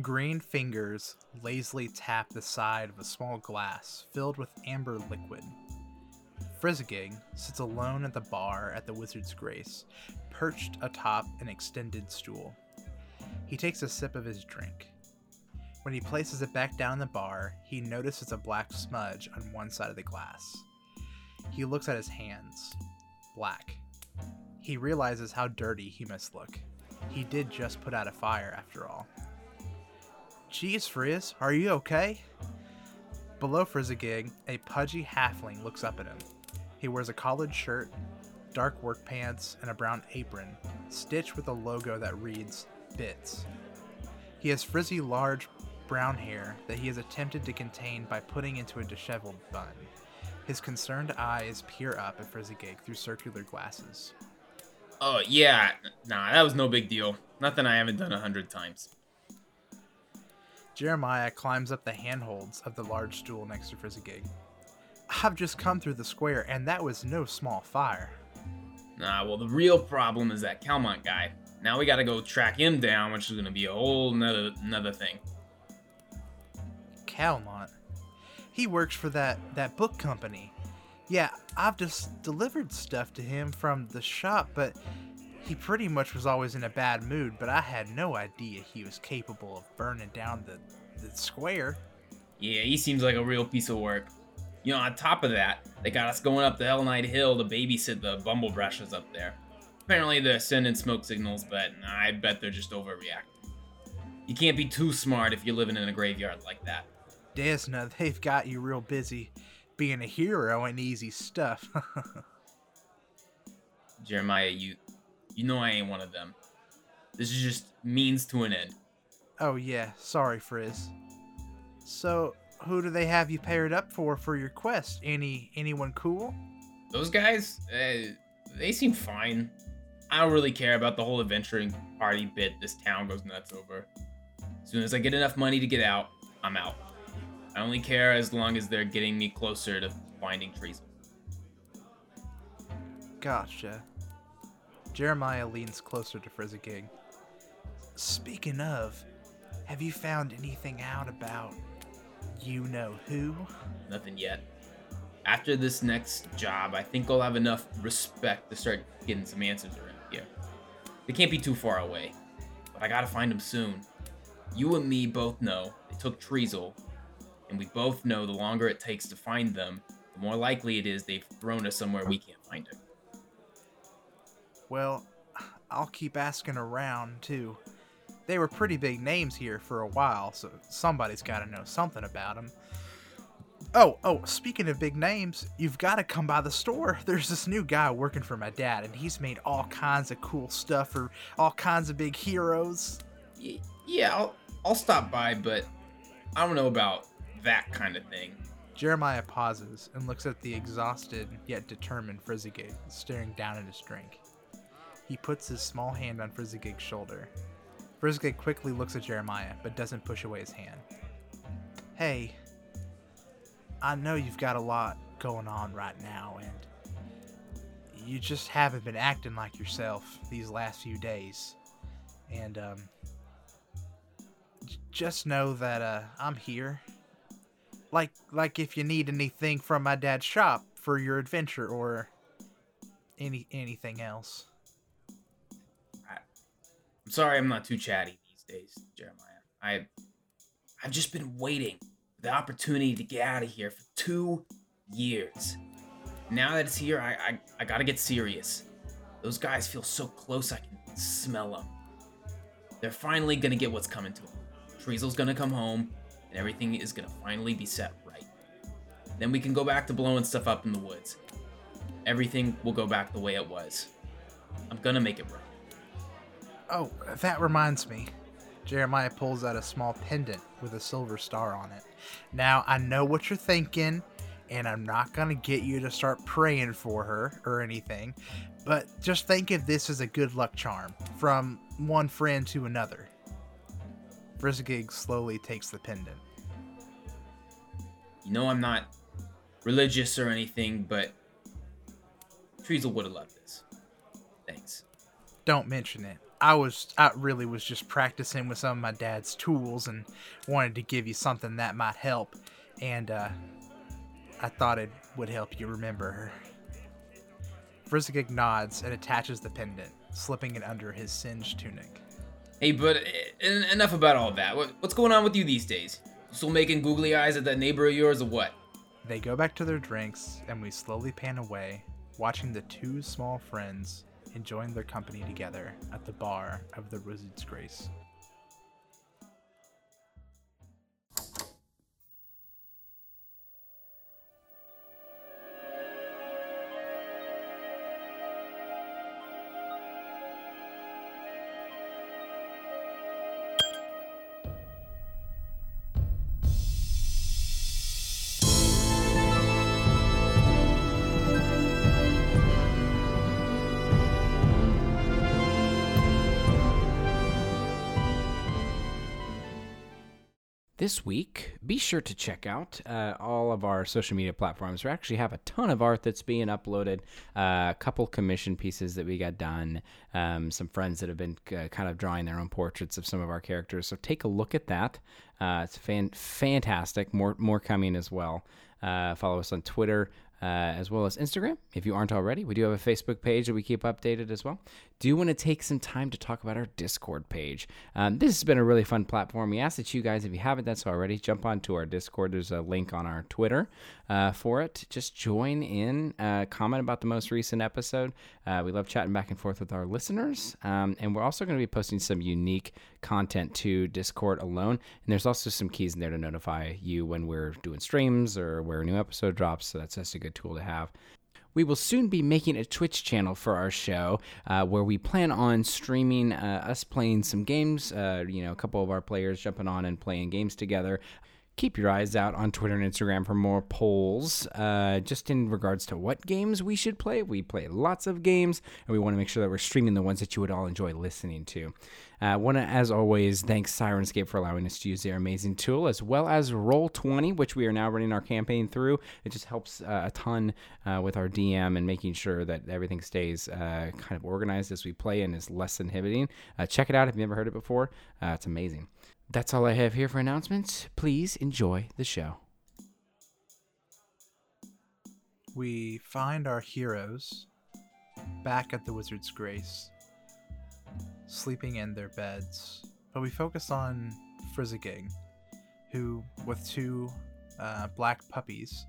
Green fingers lazily tap the side of a small glass filled with amber liquid. Frizzigig sits alone at the bar at the Wizard's Grace, perched atop an extended stool. He takes a sip of his drink. When he places it back down in the bar, he notices a black smudge on one side of the glass. He looks at his hands. Black. He realizes how dirty he must look. He did just put out a fire, after all. Geez, Frizz, are you okay? Below Frizzigig, a pudgy halfling looks up at him. He wears a collared shirt, dark work pants, and a brown apron, stitched with a logo that reads Bits. He has frizzy, large brown hair that he has attempted to contain by putting into a disheveled bun. His concerned eyes peer up at Frizzigig through circular glasses. Oh, yeah. Nah, that was no big deal. Nothing I haven't done a hundred times. Jeremiah climbs up the handholds of the large stool next to Frizzigig. I've just come through the square, and that was no small fire. Nah, well, the real problem is that Calmont guy. Now we gotta go track him down, which is gonna be a whole nother, another thing. Calmont? He works for that, that book company. Yeah, I've just delivered stuff to him from the shop, but he pretty much was always in a bad mood, but I had no idea he was capable of burning down the, the square. Yeah, he seems like a real piece of work. You know, on top of that, they got us going up the Hell Knight Hill to babysit the bumble brashers up there. Apparently they're sending smoke signals, but I bet they're just overreacting. You can't be too smart if you're living in a graveyard like that. Desna, they've got you real busy. Being a hero ain't easy stuff. Jeremiah, you you know I ain't one of them. This is just means to an end. oh yeah, sorry, Frizz. So, who do they have you paired up for for your quest? Any anyone cool? Those guys, uh, they seem fine. I don't really care about the whole adventuring party bit this town goes nuts over. As soon as I get enough money to get out, I'm out. I only care as long as they're getting me closer to finding trees. Gotcha. Jeremiah leans closer to Frizzigig. Speaking of, have you found anything out about you know who? Nothing yet. After this next job, I think I'll have enough respect to start getting some answers around here. They can't be too far away, but I gotta find them soon. You and me both know they took Treazel, and we both know the longer it takes to find them, the more likely it is they've thrown us somewhere we can't find it. Well, I'll keep asking around too. They were pretty big names here for a while, so somebody's got to know something about them. Oh, oh, speaking of big names, you've got to come by the store. There's this new guy working for my dad, and he's made all kinds of cool stuff for all kinds of big heroes. Y- yeah, I'll, I'll stop by, but I don't know about that kind of thing. Jeremiah pauses and looks at the exhausted yet determined Frizzigig staring down at his drink. He puts his small hand on Frizzigig's shoulder. Frizzigig quickly looks at Jeremiah, but doesn't push away his hand. Hey, I know you've got a lot going on right now, and you just haven't been acting like yourself these last few days. And, um, just know that, uh, I'm here like like if you need anything from my dad's shop for your adventure or any anything else. I'm sorry I'm not too chatty these days, Jeremiah. I I've just been waiting for the opportunity to get out of here for two years. Now that it's here, I I, I gotta get serious. Those guys feel so close I can smell them. They're finally gonna get what's coming to them. Treazel's gonna come home, and everything is gonna finally be set right. Then we can go back to blowing stuff up in the woods. Everything will go back the way it was. I'm gonna make it right. Oh, that reminds me. Jeremiah pulls out a small pendant with a silver star on it. Now, I know what you're thinking, and I'm not going to get you to start praying for her or anything, but just think of this as a good luck charm from one friend to another. Frizzigig slowly takes the pendant. You know I'm not religious or anything, but Treazel would have loved this. Thanks. Don't mention it. I was I really was just practicing with some of my dad's tools and wanted to give you something that might help, and uh, I thought it would help you remember her. Frizzigig nods and attaches the pendant, slipping it under his singed tunic. Hey, but en- enough about all that. What, what's going on with you these days? Still making googly eyes at that neighbor of yours or what? They go back to their drinks, and we slowly pan away, watching the two small friends enjoying their company together at the bar of the Wizard's Grace. This week, be sure to check out uh, all of our social media platforms. We actually have a ton of art that's being uploaded, uh, a couple commission pieces that we got done, um, some friends that have been uh, kind of drawing their own portraits of some of our characters. So take a look at that. Uh, it's fan- fantastic. More more coming as well. Uh, follow us on Twitter, uh, as well as Instagram. If you aren't already, we do have a Facebook page that we keep updated as well. Do want to take some time to talk about our Discord page? Um, this has been a really fun platform. We ask that you guys, if you haven't done so already, jump onto our Discord. There's a link on our Twitter uh, for it. Just join in, uh, comment about the most recent episode. Uh, we love chatting back and forth with our listeners. Um, and we're also going to be posting some unique content to Discord alone. And there's also some keys in there to notify you when we're doing streams or where a new episode drops. So that's just a good tool to have. We will soon be making a Twitch channel for our show uh, where we plan on streaming uh, us playing some games. Uh, you know, a couple of our players jumping on and playing games together. Keep your eyes out on Twitter and Instagram for more polls uh, just in regards to what games we should play. We play lots of games, and we want to make sure that we're streaming the ones that you would all enjoy listening to. I uh, want to, as always, thank Syrinscape for allowing us to use their amazing tool, as well as Roll20, which we are now running our campaign through. It just helps uh, a ton uh, with our DM and making sure that everything stays uh, kind of organized as we play and is less inhibiting. Uh, check it out if you've never heard it before. Uh, it's amazing. That's all I have here for announcements. Please enjoy the show. We find our heroes back at the Wizard's Grace, sleeping in their beds, but we focus on Frizzigig, who, with two uh, black puppies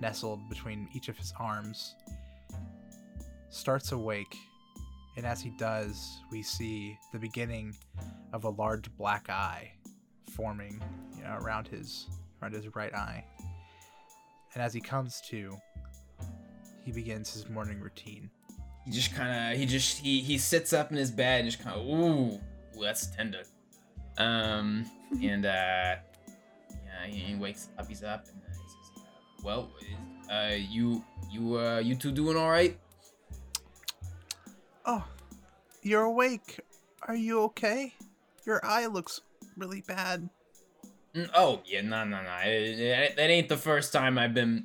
nestled between each of his arms, starts awake. And as he does, we see the beginning of a large black eye forming, you know, around his around his right eye. And as he comes to, he begins his morning routine. He just kind of he just he he sits up in his bed and just kind of ooh, ooh that's tender. Um and uh yeah he, he wakes up he's up and uh, he says well uh you you uh you two doing all right? Oh, you're awake. Are you okay? Your eye looks really bad. Mm, Oh yeah, no, no, no. That that ain't the first time I've been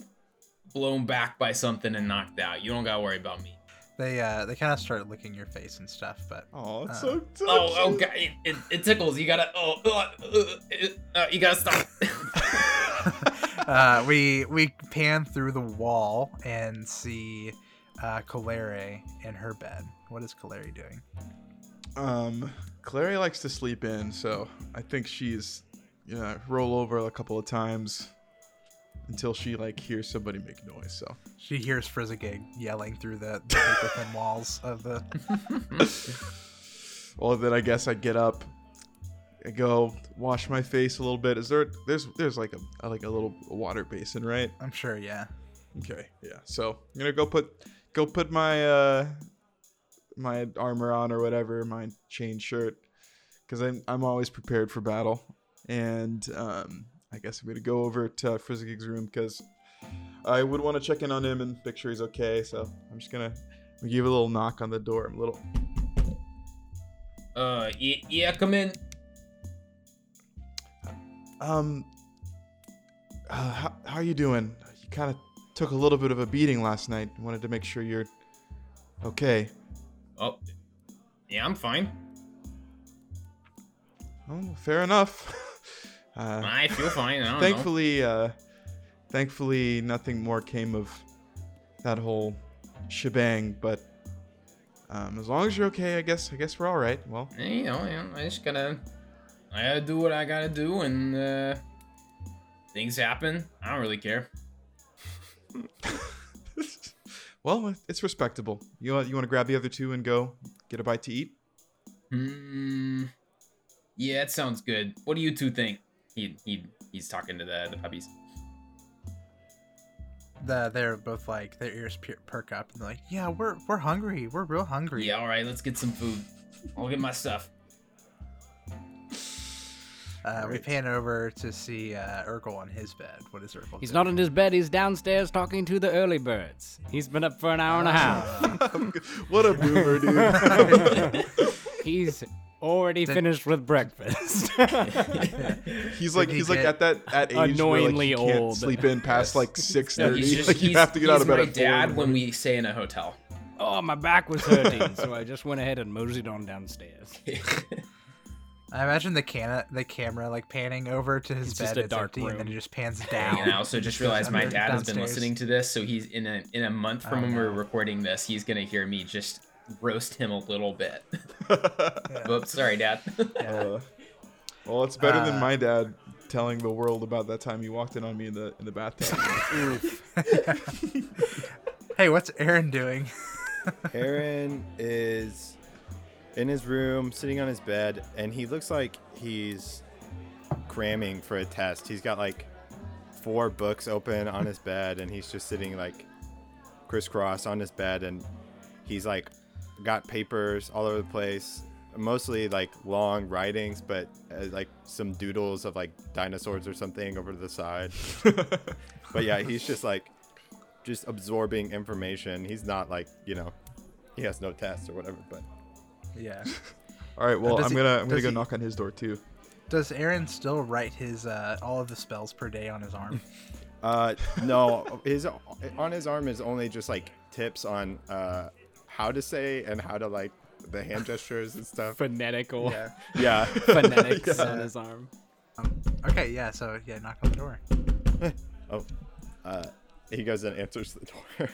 blown back by something and knocked out. You don't gotta worry about me. They uh they kind of start licking your face and stuff, but Oh, it's Uh, so touching. Oh, oh, God, it, it, it tickles. You gotta. Oh, uh, uh, uh, you gotta stop. uh, we we pan through the wall and see uh, Colere in her bed. What is Colere doing? Um, Clary likes to sleep in, so I think she's, you know, roll over a couple of times until she like hears somebody make noise. So She hears Frizzigig yelling through the, the paper thin walls of the. well, then I guess I get up, I go wash my face a little bit. Is there there's there's like a like a little water basin, right? I'm sure, yeah. Okay, yeah. So I'm gonna go put go put my uh my armor on or whatever, my chain shirt, because I'm I'm always prepared for battle. And um, I guess I'm gonna go over to Frizzigig's room because I would want to check in on him and make sure he's okay. So I'm just gonna give a little knock on the door. I'm a little. Uh, yeah, yeah, come in. Um. Uh, how how you doing? You kind of took a little bit of a beating last night. Wanted to make sure you're okay. Oh, yeah, I'm fine. Oh, fair enough. uh, I feel fine. I don't know. thankfully, uh, thankfully, nothing more came of that whole shebang. But um, as long as you're okay, I guess I guess we're all right. Well, You know, you know, I just gotta, I gotta do what I gotta do, and uh, things happen. I don't really care. well, it's respectable. You want you want to grab the other two and go get a bite to eat? Hmm. Yeah, it sounds good. What do you two think? He he he's talking to the the puppies. The, they're both like their ears per- perk up and they're like, "Yeah, we're we're hungry. We're real hungry." Yeah, all right, let's get some food. I'll get my stuff. Uh, we pan over to see uh, Urkel on his bed. What is Urkel? He's doing? not in his bed. He's downstairs talking to the early birds. He's been up for an hour and a half. what a boomer, dude. He's already Did- finished with breakfast. He's like he's like at that at age Annoyingly where like, he can't old. sleep in past like six No, thirty. he's just like you he's, have to get out of bed my at four dad when morning. we stay in a hotel. oh, my back was hurting, so I just went ahead and moseyed on downstairs. I imagine the can the camera like panning over to his It's bed. just a it's dark empty, and then room. it just pans down. and down. I also just realized my Under- dad has been listening to this, so he's in a in a month from Oh, when we're recording this, he's gonna hear me just roast him a little bit. Yeah. Whoops, sorry, dad. Uh, well, it's better than Uh, my dad telling the world about that time he walked in on me in the in the bathtub. hey, what's Aaron doing? Aaron is in his room, sitting on his bed, and he looks like he's cramming for a test. He's got like four books open on his bed, and he's just sitting like crisscross on his bed, and he's like got papers all over the place. Mostly like long writings, but uh, like some doodles of like dinosaurs or something over to the side. but yeah, he's just like just absorbing information. He's not like you know, he has no tests or whatever. But yeah. All right, well, I'm he- gonna I'm gonna go he- knock on his door too. Does Aaron still write his uh, all of the spells per day on his arm? uh, no, his on his arm is only just like tips on uh, how to say and how to like the hand gestures and stuff. Phonetical. yeah. Yeah, Phonetics Yeah. on his arm. Um, okay, yeah. So yeah, knock on the door. oh, uh, he goes and answers the door.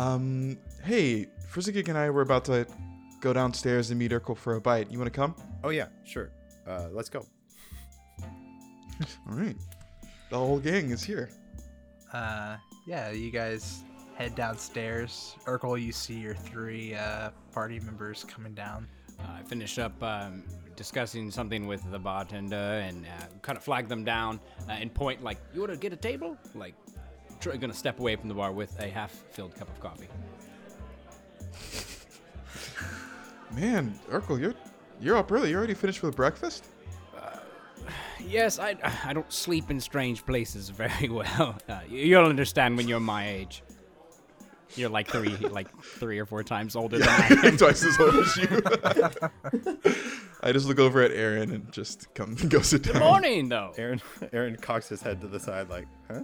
Um, hey, Frizzigig and I were about to go downstairs and meet Urkel for a bite. You want to come? oh yeah, sure. Uh, let's go. All right. The whole gang is here. Uh, yeah, you guys head downstairs. Urkel, you see your three uh, party members coming down. Uh, I finished up um, discussing something with the bartender and uh, kind of flag them down uh, and point like, "You want to get a table?" Like, tr- gonna step away from the bar with a half-filled cup of coffee. Man, Urkel, you're you're up early. You already finished with breakfast? Yes, I I don't sleep in strange places very well. Uh, you- you'll understand when you're my age. You're like three, like three or four times older than I am. Twice as old as you. I just look over at Aaron and just come go sit down. Good Morning, though. Aaron, Aaron cocks his head to the side like, huh?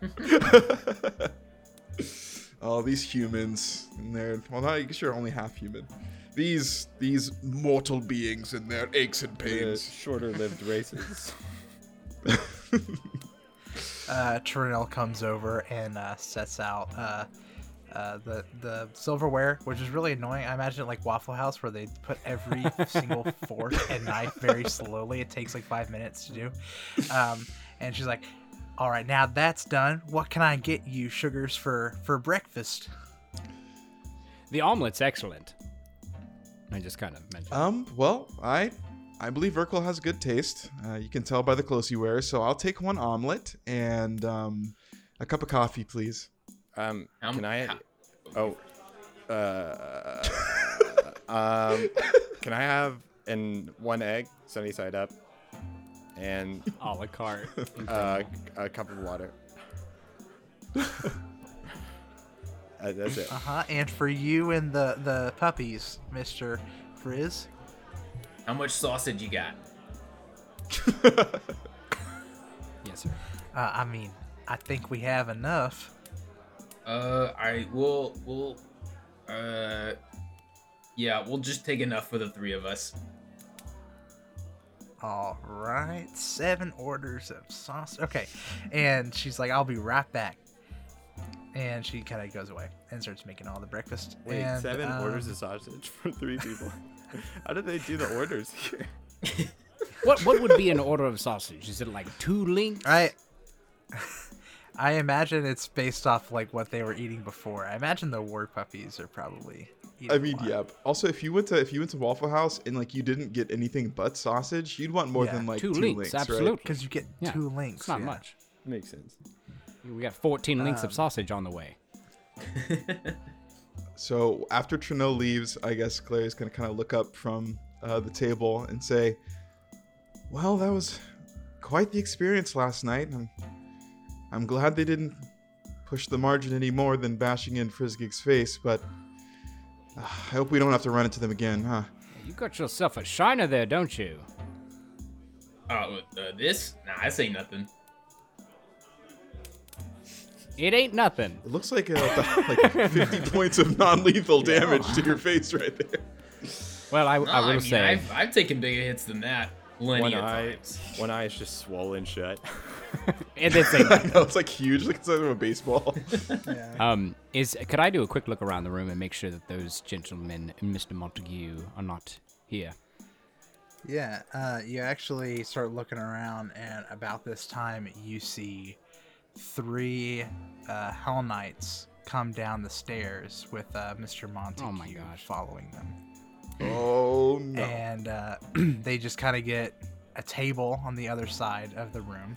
Oh, these humans and their well, not, I guess you're only half human. These these mortal beings and their aches and The pains. shorter-lived races. Uh, Trinell comes over and uh, sets out uh, uh, the the silverware, which is really annoying. I imagine like Waffle House, where they put every single fork and knife very slowly. It takes like five minutes to do. Um, and she's like, "All right, now that's done. What can I get you, sugars, for for breakfast?" The omelet's excellent. I just kind of mentioned. Um, well, I I believe Urkel has good taste. Uh, you can tell by the clothes he wears. So I'll take one omelet and um, a cup of coffee, please. Um, How- can I? how- Oh, uh, um, can I have in one egg, sunny side up, and a la carte. uh, a cup of water? Uh, that's it. Uh huh. And for you and the the puppies, Mister Frizz. How much sausage you got? yes, sir. Uh, I mean, I think we have enough. Uh, I will We'll. uh, Yeah, we'll just take enough for the three of us. All right, seven orders of sauce. Okay, and she's like, "I'll be right back." And she kind of goes away and starts making all the breakfast. Wait, and, seven orders um, of sausage for three people. How did they do the orders here? What what would be an order of sausage? Is it like two links? I I imagine it's based off like what they were eating before. I imagine the war puppies are probably. Eating I mean, a yeah. Also, if you went to if you went to Waffle House and like you didn't get anything but sausage, you'd want more Yeah, than like two two, links, links, absolutely. right? because you get Yeah, two links. It's not yeah. much. Makes sense. We got 14 links Um, of sausage on the way. So after Trino leaves, I guess Claire's gonna kind of look up from uh, the table and say, "Well, that was quite the experience last night. I'm, I'm glad they didn't push the margin any more than bashing in Frizzigig's face, but I hope we don't have to run into them again, huh?" You got yourself a shiner there, don't you? Oh, uh, this? Nah, I say nothing. It ain't nothing. It looks like uh, like 50 points of non-lethal damage to your face right there. Well, I, No, I will mean, say. I've, I've taken bigger hits than that. Plenty One of eye, times. one eye is just swollen shut. It is a- I know it's like huge, like it's like a baseball. um, is could I do a quick look around the room and make sure that those gentlemen and Mr. Montague are not here? Yeah, uh, you actually start looking around, and about this time, you see three uh, Hell Knights come down the stairs with uh, Mr. Montague Oh my gosh. following them. Oh no! And uh, they just kind of get a table on the other side of the room.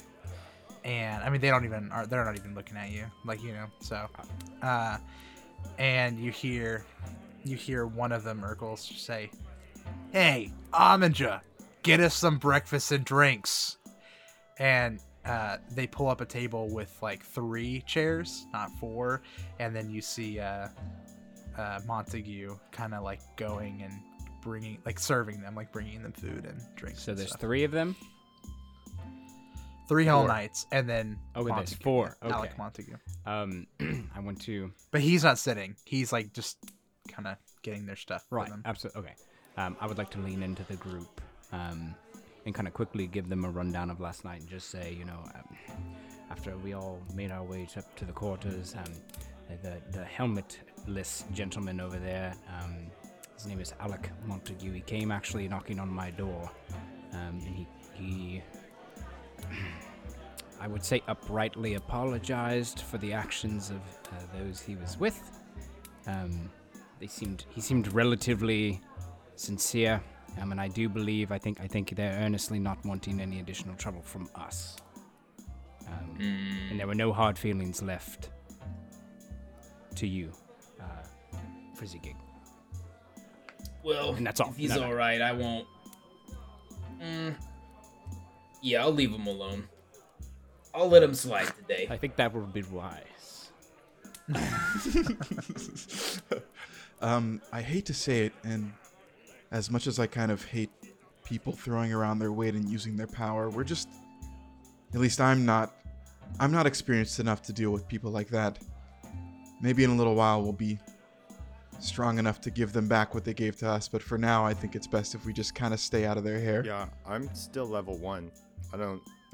And I mean, they don't even are they're not even looking at you, like you know. So, uh, and you hear, you hear one of the Urkels, say, "Hey, Aminja, get us some breakfast and drinks." And uh, they pull up a table with like three chairs, not four. And then you see uh, uh, Montague kind of like going and bringing, like serving them, like bringing them food and drinks. So and there's stuff. three of them. three Hell Four. Knights, and then Oh, there's Montague, four. yeah, Alec Montague. Um, I want to But he's not sitting. He's like just kind of getting their stuff. for right. them. Absolutely. Okay. Um, I would like to lean into the group, um, and kind of quickly give them a rundown of last night and just say, you know, um, after we all made our way up to the quarters, um, the the helmetless gentleman over there, um, his name is Alec Montague. He came actually knocking on my door, um, and he he. I would say uprightly apologized for the actions of uh, those he was with. Um, they seemed he seemed relatively sincere, um, and I do believe I think I think they're earnestly not wanting any additional trouble from us. Um, And there were no hard feelings left to you, uh, Frizzigig. Well, And that's all. if he's No, no. all right, I won't. Mm, yeah, I'll leave him alone. I'll let him slide today. I think that would be wise. um, I hate to say it, and as much as I kind of hate people throwing around their weight and using their power, we're just, at least I'm not, I'm not experienced enough to deal with people like that. Maybe in a little while we'll be strong enough to give them back what they gave to us, but for now, I think it's best if we just kind of stay out of their hair. Yeah, I'm still level one. I don't.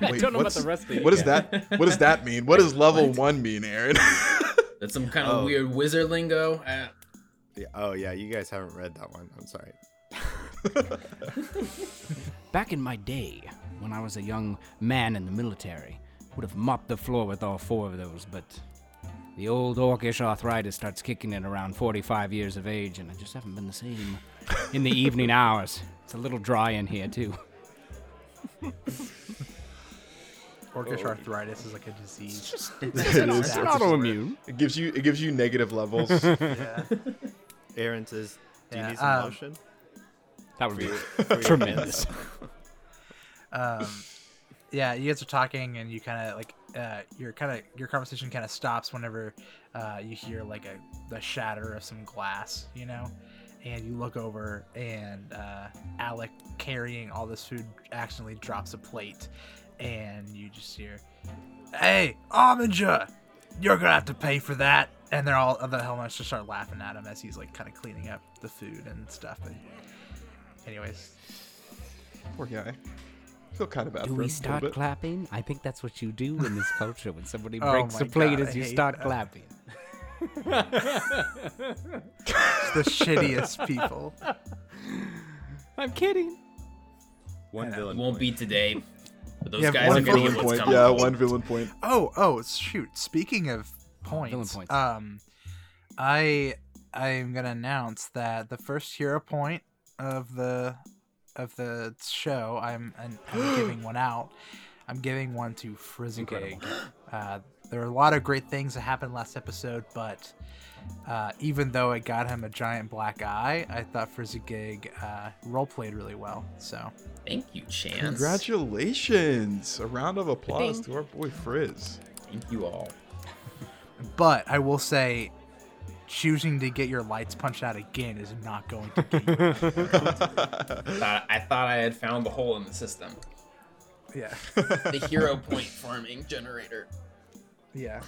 I don't know about the rest of you. What does that? What does that mean? What does level one mean, Aaron? That's some kind of Oh. weird wizard lingo. Uh, Yeah, oh yeah, you guys haven't read that one. I'm sorry. Back in my day, when I was a young man in the military, would have mopped the floor with all four of those, but the old orcish arthritis starts kicking in around 45 years of age, and I just haven't been the same in the evening hours. It's a little dry in here, too. Orcish arthritis is like a disease. It is. just It's an autoimmune. It gives you it gives you negative levels. yeah. Aaron says, "Do you Yeah, need some um, lotion?" That would be tremendous. um, yeah, you guys are talking, and you kind of like uh, your kind of your conversation kind of stops whenever uh, you hear like a the shatter of some glass, you know, and you look over, and uh, Alec carrying all this food accidentally drops a plate, and you just hear, "Hey, Aminja, "You're gonna have to pay for that." And they're all the Knights just start laughing at him as he's like kind of cleaning up the food and stuff. But anyways, Poor guy. Feel kind of bad Do for we a start bit. clapping? I think that's what you do in this culture. When somebody Oh breaks my a plate, God, is you start that. clapping. the shittiest people. I'm kidding. One villain. It won't point. be today. But those Yeah, guys one are gonna villain point. Yeah, one villain point. Oh, oh, shoot. Speaking of points, Villain points. um, I I'm gonna announce that the first hero point of the of the show, I'm I'm, I'm giving one out. I'm giving one to Frizzigig. Uh, there were a lot of great things that happened last episode, but uh, even though it got him a giant black eye, I thought Frizzigig uh, role played really well. So Thank you, Chance. Congratulations! A round of applause Ding. to our boy Frizz. Thank you all. But I will say, choosing to get your lights punched out again is not going to get you. Thought, I thought I had found the hole in the system. yeah, The hero point farming generator. yeah.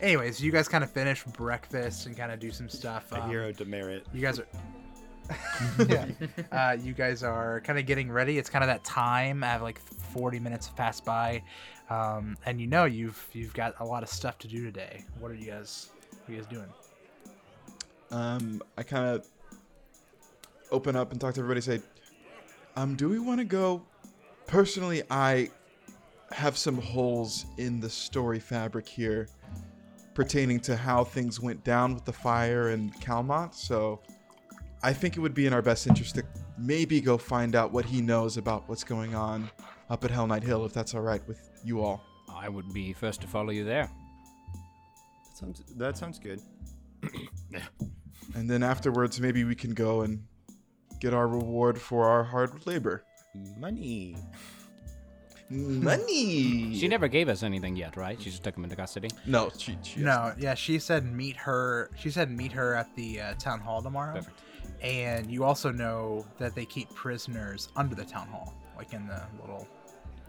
Anyways, you guys kind of finish breakfast and kind of do some stuff. A um, hero demerit. You guys are. yeah. Uh, you guys are kind of getting ready. It's kind of that time. I have like 40 minutes have passed by, um, and you know you've you've got a lot of stuff to do today. What are you guys? What are you guys doing? Um, I kind of open up and talk to everybody. Say, um, do we want to go? Personally, I have some holes in the story fabric here, pertaining to how things went down with the fire and Calmont. So, I think it would be in our best interest to maybe go find out what he knows about what's going on up at Hell Knight Hill, if that's all right with you all. I would be first to follow you there. That sounds, that sounds good. And then afterwards, maybe we can go and get our reward for our hard labor. Money. Money. She never gave us anything yet, right? She just took him into custody. No, she. she No, yeah, she said meet her. She said meet her at the uh, town hall tomorrow. Perfect. And you also know that they keep prisoners under the town hall, like in the little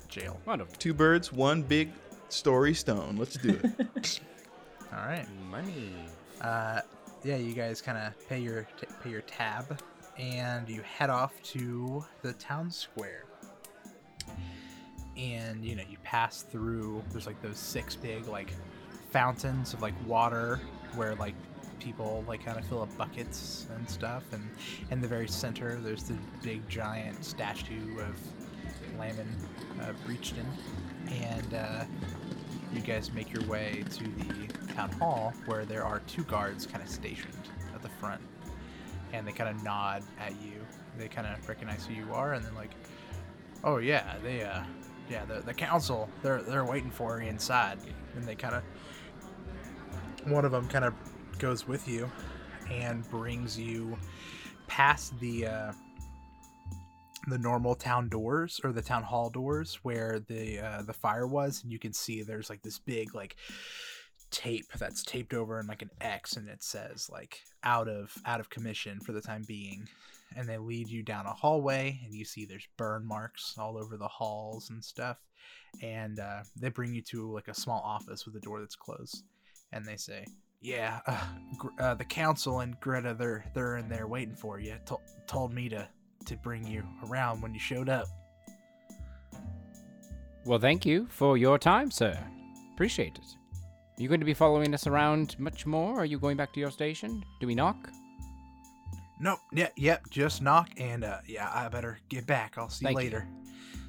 jail. Wonderful. Two birds, one big story stone. Let's do it. All right. Money. Uh, yeah, you guys kind of pay your t- pay your tab, and you head off to the town square. And you know you pass through. There's like those six big like fountains of like water where like people like kind of fill up buckets and stuff. And in the very center, there's the big giant statue of Laman uh, Breachton. And uh, you guys make your way to the town hall where there are two guards kind of stationed at the front. And they kind of nod at you. They kind of recognize who you are and then like, oh yeah, they uh, yeah, the, the council, they're they're waiting for you inside. And they kind of, one of them kind of goes with you and brings you past the uh, the normal town doors or the town hall doors where the uh, the fire was, and you can see there's like this big like tape that's taped over in like an X, and it says like out of out of commission for the time being. And they lead you down a hallway, and you see there's burn marks all over the halls and stuff. And uh, they bring you to like a small office with a door that's closed, and they say, "Yeah, uh, uh, the council and Greta, they're they're in there waiting for you. Tol- told me to to bring you around when you showed up." Well, thank you for your time, sir. Appreciate it. Are you going to be following us around much more? Are you going back to your station? Do we knock? Nope. Yeah. Yep. Just knock, and uh, yeah, I better get back. I'll see Thank you you. later.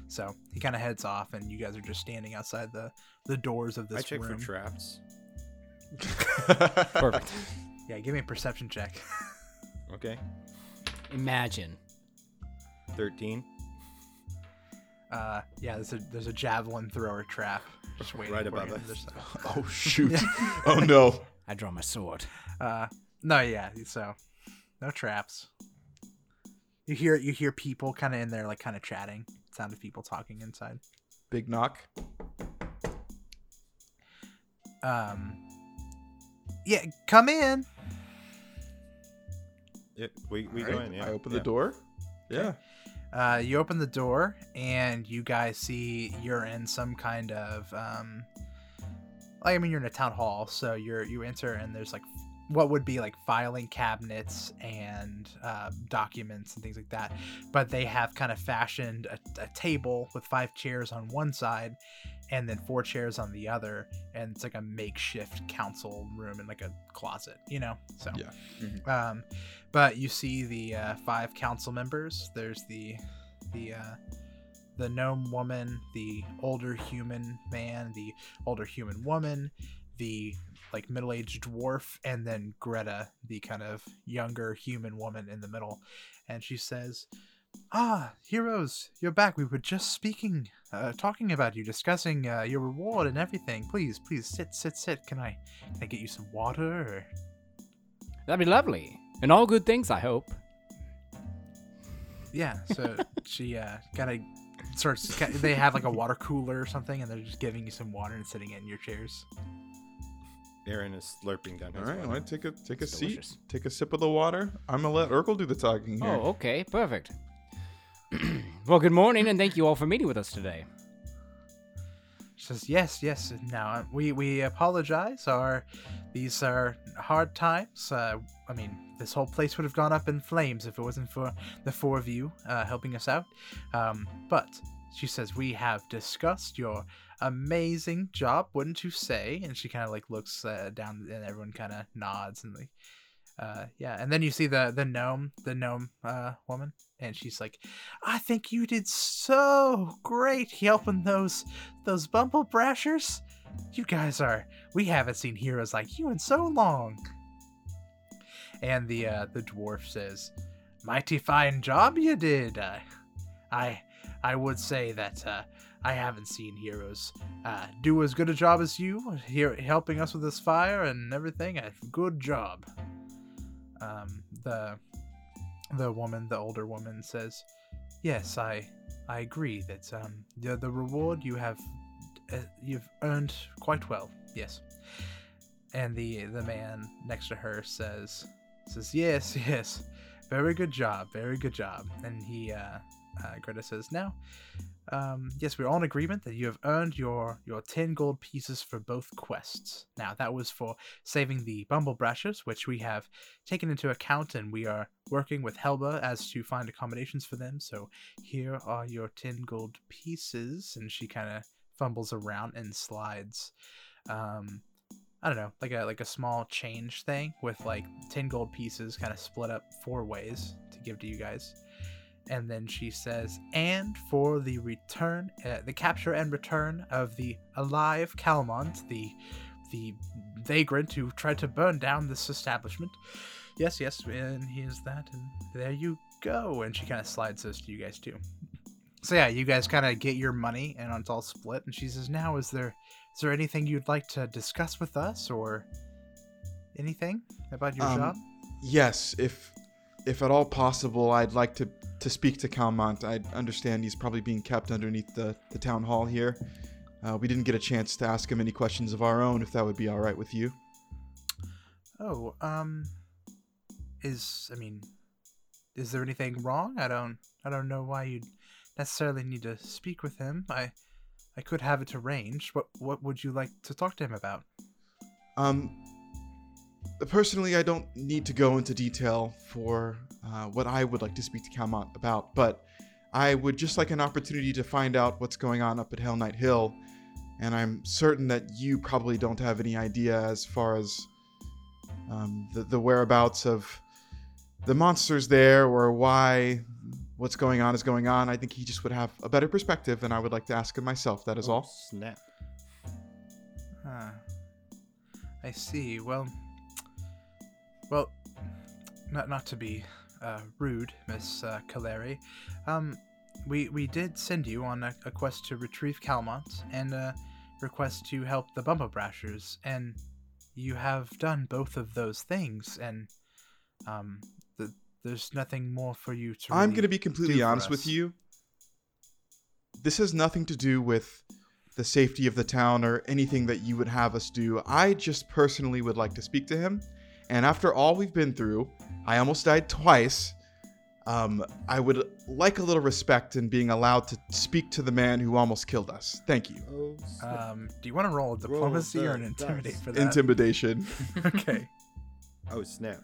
So he kind of heads off, and you guys are just standing outside the the doors of this I check room. for traps. Perfect. yeah. Give me a perception check. Okay. Imagine. 13. Uh, yeah. There's a there's a javelin thrower trap just waiting Right for above you. us. Oh shoot! oh no! I draw my sword. Uh, no, yeah. So, no traps. You hear you hear people kind of in there, like kind of chatting. Sound of people talking inside. Big knock. Um, yeah, come in. Yeah, we we go in. Yeah. I open yeah. the door. Yeah. Uh, you open the door and you guys see you're in some kind of um, I mean, you're in a town hall, so you're you enter and there's like what would be like filing cabinets and uh, documents and things like that. But they have kind of fashioned a, a table with five chairs on one side and then four chairs on the other, and it's like a makeshift council room in like a closet, you know. So Yeah. Um, but you see the uh, five council members. There's the the uh, the gnome woman, the older human man, the older human woman, the like middle-aged dwarf, and then Greta, the kind of younger human woman in the middle. And she says, "Ah, heroes, you're back. We were just speaking, uh, talking about you, discussing uh, your reward and everything. Please, please sit, sit, sit. Can I, can I get you some water?" Or... That'd be lovely. And all good things, I hope. Yeah, so she uh, kind of starts. They have like a water cooler or something, and they're just giving you some water and sitting in your chairs. Aaron is slurping down All his right, water. well, take a take a seat, delicious. take a sip of the water. I'm gonna let Urkel do the talking here. Oh, okay, perfect. well, good morning, and thank you all for meeting with us today. She says, "Yes, yes. Now uh, we we apologize. Our these are hard times. Uh, I mean, this whole place would have gone up in flames if it wasn't for the four of you uh, helping us out. Um, but she says we have discussed your amazing job, wouldn't you say? And she kind of like looks uh, down, and everyone kind of nods and like, uh, yeah. And then you see the the gnome, the gnome uh, woman, and she's like, I think you did so great helping those those bumble brashers. You guys are we haven't seen heroes like you in so long. And the uh, the dwarf says, "Mighty fine job you did. Uh, I I would say that uh, I haven't seen heroes uh, do as good a job as you here helping us with this fire and everything. A good job." Um, the the woman, the older woman, says, "Yes, I I agree that um the the reward you have uh, you've earned quite well. Yes." And the the man next to her says says, "Yes, yes, very good job, very good job." And he uh, uh Greta says, "Now, um, yes, we're all in agreement that you have earned your your ten gold pieces for both quests. Now that was for saving the Bumble Brashers, which we have taken into account, and we are working with Helba as to find accommodations for them. So here are your ten gold pieces." And she kind of fumbles around and slides. Um, I don't know, like a like a small change thing with like ten gold pieces, kind of split up four ways to give to you guys and then she says, "And for the return, uh, the capture and return of the alive Calmont, the the vagrant who tried to burn down this establishment." Yes, yes, and here's that, and there you go. And she kind of slides those to you guys too. So yeah, you guys kind of get your money, and it's all split. And she says, "Now, is there is there anything you'd like to discuss with us, or anything about your Um, job?" Yes, if if at all possible, I'd like to to speak to Calmont. I understand he's probably being kept underneath the the town hall here. Uh, we didn't get a chance to ask him any questions of our own. If that would be all right with you. Oh, um, is I mean, is there anything wrong? I don't, I don't know why you'd necessarily need to speak with him. I, I could have it arranged. What, what would you like to talk to him about? Um, personally, I don't need to go into detail for uh, what I would like to speak to Calmont about, but I would just like an opportunity to find out what's going on up at Hell Knight Hill, and I'm certain that you probably don't have any idea as far as um, the, the whereabouts of the monsters there or why what's going on is going on. I think he just would have a better perspective, and I would like to ask him myself. That is Oh, all. Snap. Huh. I see. Well, well, not not to be uh, rude, Miss uh, Caleri. Um, we we did send you on a, a quest to retrieve Calmont and a request to help the Bumble Brashers, and you have done both of those things, and um, the, there's nothing more for you to. I'm going to be completely honest with you. This has nothing to do with the safety of the town or anything that you would have us do. I just personally would like to speak to him. And after all we've been through, I almost died twice. Um, I would like a little respect in being allowed to speak to the man who almost killed us. Thank you. Oh. Um, do you want to roll a diplomacy or an the intimidate dice. for that? Intimidation. okay. oh snap.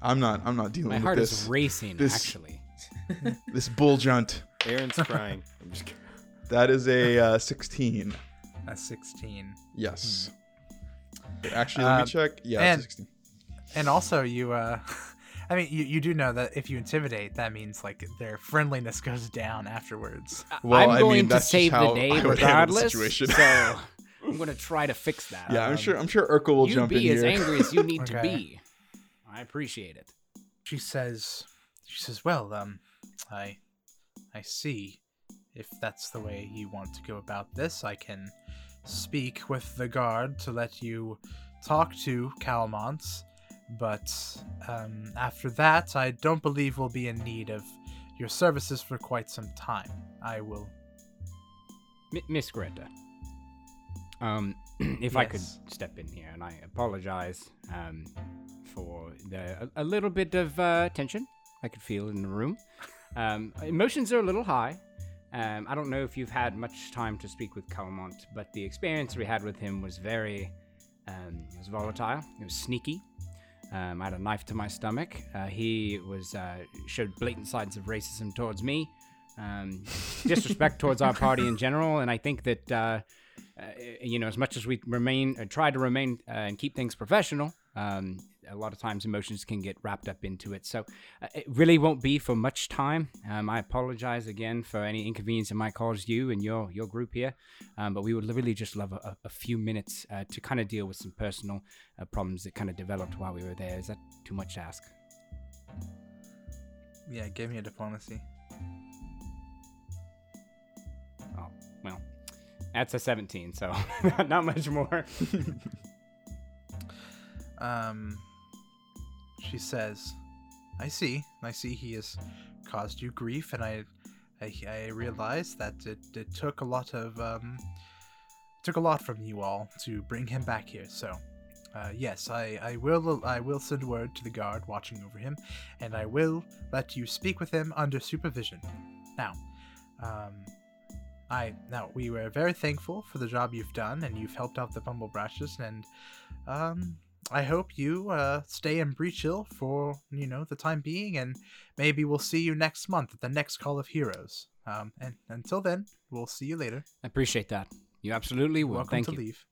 I'm not. I'm not dealing with that. My with heart this. is racing, this- actually. this bull junt. Aaron's crying. I'm just kidding. That is a uh, 16. A 16. Yes. Actually, let me Um, check. Yeah, and- it's a 16. And also, you, uh, I mean, you, you do know that if you intimidate, that means like their friendliness goes down afterwards. Well, I'm I going mean, to that's save the day I would handle the regardless. situation. so I'm going to try to fix that. Yeah, I'm Um, sure. I'm sure Urkel will jump in. you jump be in as here. angry as you need to be. I appreciate it. She says, she says, well, um, I, I see. If that's the way you want to go about this, I can speak with the guard to let you talk to Calmont. But um, after that, I don't believe we'll be in need of your services for quite some time. I will. M- Miss Greta, um, if I could step in here, and I apologize um, for the a, a little bit of uh, tension I could feel in the room. Um, emotions are a little high. Um, I don't know if you've had much time to speak with Calmont, but the experience we had with him was very, um, it was volatile. It was sneaky. Um, I had a knife to my stomach. Uh, he was uh, showed blatant signs of racism towards me, um, disrespect towards our party in general, and I think that uh, uh, you know, as much as we remain, uh, try to remain uh, and keep things professional, um, a lot of times emotions can get wrapped up into it. So uh, it really won't be for much time. Um, I apologize again for any inconvenience it might cause you and your your group here, um, but we would really just love a, a- few minutes uh, to kind of deal with some personal uh, problems that kind of developed while we were there. Is that too much to ask? Yeah, give me a diplomacy. Oh, well, that's a 17, so not much more. Um, she says, "I see. I see. He has caused you grief, and I, I, I realize that it, it took a lot of um, took a lot from you all to bring him back here. So, uh, yes, I, I will I will send word to the guard watching over him, and I will let you speak with him under supervision. Now, um." I now we were very thankful for the job you've done, and you've helped out the Bumble Brashers, and um, I hope you uh, stay in Breachill for you know the time being, and maybe we'll see you next month at the next Call of Heroes. Um, and until then, we'll see you later. I appreciate that. You absolutely will. Welcome Thank to you. leave.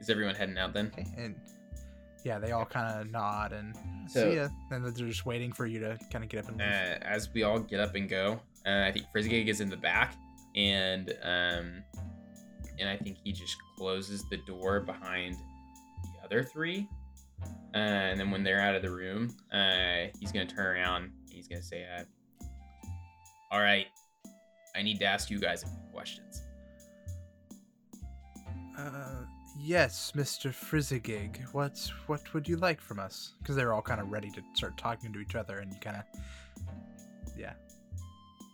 Is everyone heading out then? Okay, and yeah, they all kind of nod and So- see ya, and they're just waiting for you to kind of get up and Uh, leave. as we all get up and go, uh, I think Frizzigig is in the back, and um, and I think he just closes the door behind the other three. Uh, and then when they're out of the room, uh, he's gonna turn around. And he's gonna say, uh, "All right, I need to ask you guys a few questions." Uh, yes, Mister Frizzigig. What what would you like from us? Because they're all kind of ready to start talking to each other, and you kind of yeah.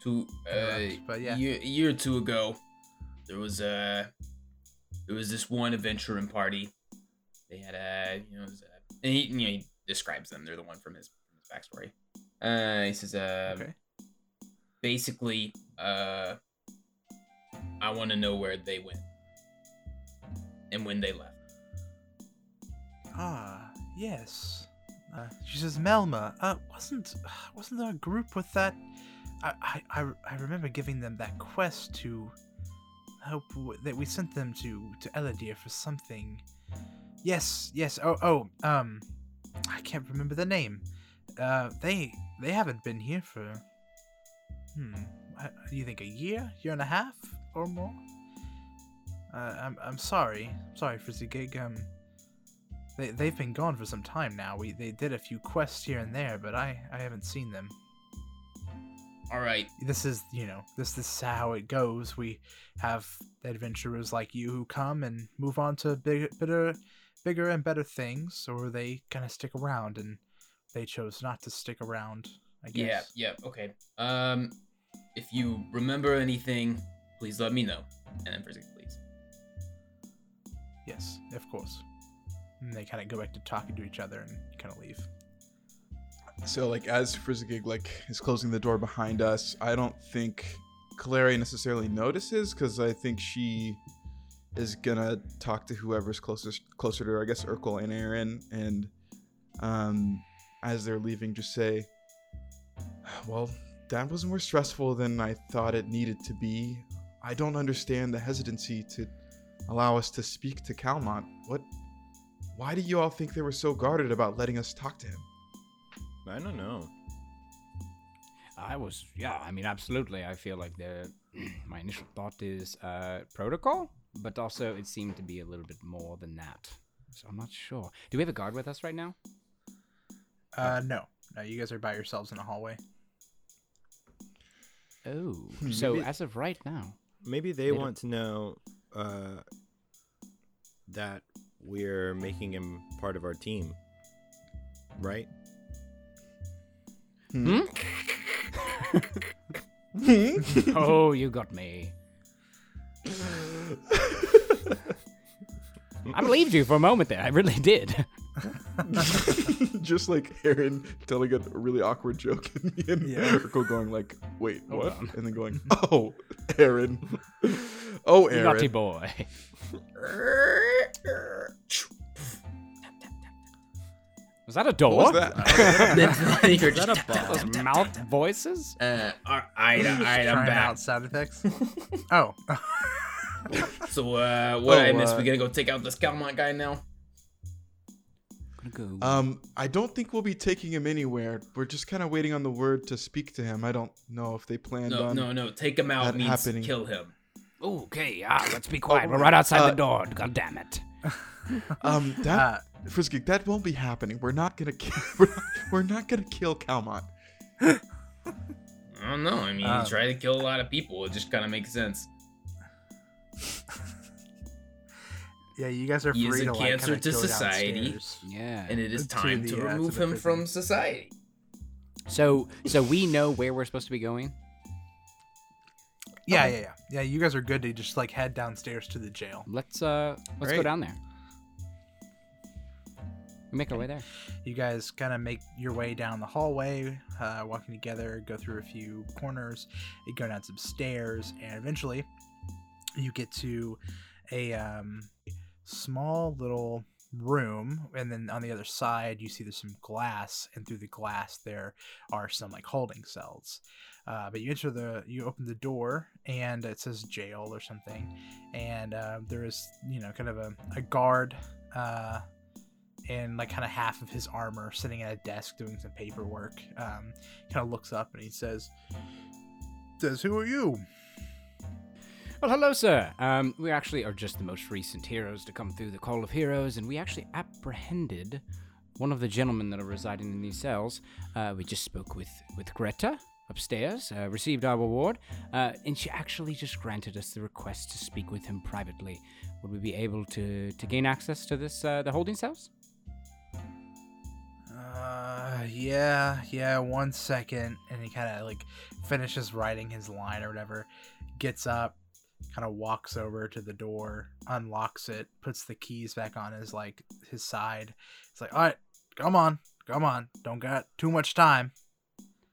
Two, uh, but yeah. year, a year or two ago, there was uh, there was this one adventuring party. They had a, you know, it was a, and he, you know, he describes them. They're the one from his, from his backstory. Uh, he says, uh, Okay. basically, uh, I want to know where they went and when they left. Ah, yes. Uh, she says, Melma, uh, wasn't wasn't there a group with that? I, I, I remember giving them that quest to hope w- that we sent them to to Eladir for something. Yes, yes. Oh, oh. Um, I can't remember the name. Uh, they they haven't been here for. Hmm. I, you think a year, year and a half, or more? Uh, I'm I'm sorry, sorry, Frizzigig. Um, they they've been gone for some time now. We they did a few quests here and there, but I I haven't seen them. All right, This is you know this this is how it goes. We have adventurers like you who come and move on to bigger, bigger, bigger and better things, or they kind of stick around, and they chose not to stick around. I guess. yeah, yeah, okay. Um, if you remember anything, please let me know. And then Frizzigig, please. Yes, of course. And they kind of go back to talking to each other and kind of leave. So like as Frizzigig like is closing the door behind us, I don't think Calaria necessarily notices because I think she is gonna talk to whoever's closest closer to her. I guess Urkel and Aaron, and um, as they're leaving, just say, "Well, that was more stressful than I thought it needed to be. I don't understand the hesitancy to allow us to speak to Calmont. What? Why do you all think they were so guarded about letting us talk to him?" I don't know. I was, yeah, I mean, absolutely. I feel like the my initial thought is uh, protocol, but also it seemed to be a little bit more than that. So I'm not sure. Do we have a guard with us right now? Uh, no, no, you guys are by yourselves in a hallway. Oh, so Maybe- as of right now, Maybe they, They don't- want to know uh, that we're making him part of our team, right? Hmm? oh, you got me. I believed you for a moment there. I really did. just like Aaron telling a really awkward joke and me and Yeah. Urkel going like, "Wait, Hold what?" on. And then going, "Oh, Aaron, oh, You naughty boy. Was that a door? What was that? That's Is that a Those mouth voices? Uh, all right, all right, I'm Trying back. out sound effects. oh, So, uh, what Oh, I missed? uh, We gonna go take out this Calmont guy now? Go. Um, I don't think we'll be taking him anywhere. We're just kind of waiting on the word to speak to him. I don't know if they planned No, on. no, no. No. Take him out means happening. kill him. okay, ah, let's be quiet. We're right outside Uh, the door. God damn it. Um, that uh, Frizzigig, that won't be happening. We're not gonna kill. We're not, we're not gonna kill Calmont. I don't know. I mean, he tried to kill a lot of people. It just kind of makes sense. yeah, you guys are He free is a to like cancer kinda to society. downstairs. Yeah. And it is To time the, to uh, to remove the him prison. from society. So, so we know where we're supposed to be going. Yeah, Okay. yeah, yeah, yeah. You guys are good to just like head downstairs to the jail. Let's uh, let's go down there. We make our way there. You guys kind of make your way down the hallway, uh, walking together, go through a few corners, you go down some stairs, and eventually you get to a um, small little room. And then on the other side, you see there's some glass, and through the glass, there are some like holding cells. Uh, but you enter the, you open the door, and it says jail or something, and uh, there is, you know, kind of a, a guard. Uh, in like kind of half of his armor, sitting at a desk doing some paperwork. Um, kind of looks up and he says, "Says who are you?" Well, hello, sir. Um, we actually are just the most recent heroes to come through the Call of Heroes, and we actually apprehended one of the gentlemen that are residing in these cells. Uh, we just spoke with with Greta upstairs, uh, received our reward, uh, and she actually just granted us the request to speak with him privately. Would we be able to to gain access to this uh, the holding cells? Uh, yeah, yeah. One second, and he kind of like finishes writing his line or whatever. Gets up, kind of walks over to the door, unlocks it, puts the keys back on his like his side. It's like, all right, come on, come on, don't got too much time.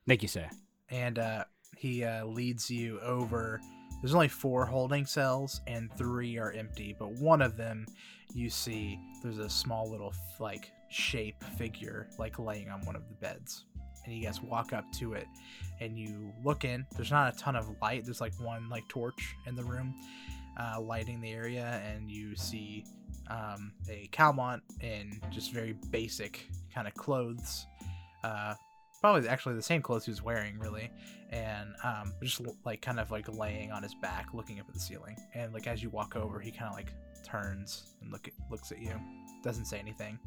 Thank you, sir. and uh, he uh, leads you over. There's only four holding cells, and three are empty. But one of them, you see, there's a small little like shape figure like laying on one of the beds. And you guys walk up to it, and you look in. There's not a ton of light. There's like one like torch in the room, uh, lighting the area, and you see um, a Calmont in just very basic kind of clothes. Uh, probably actually the same clothes he was wearing really and um just like kind of like laying on his back looking up at the ceiling and like as you walk over he kind of like turns and look at, looks at you doesn't say anything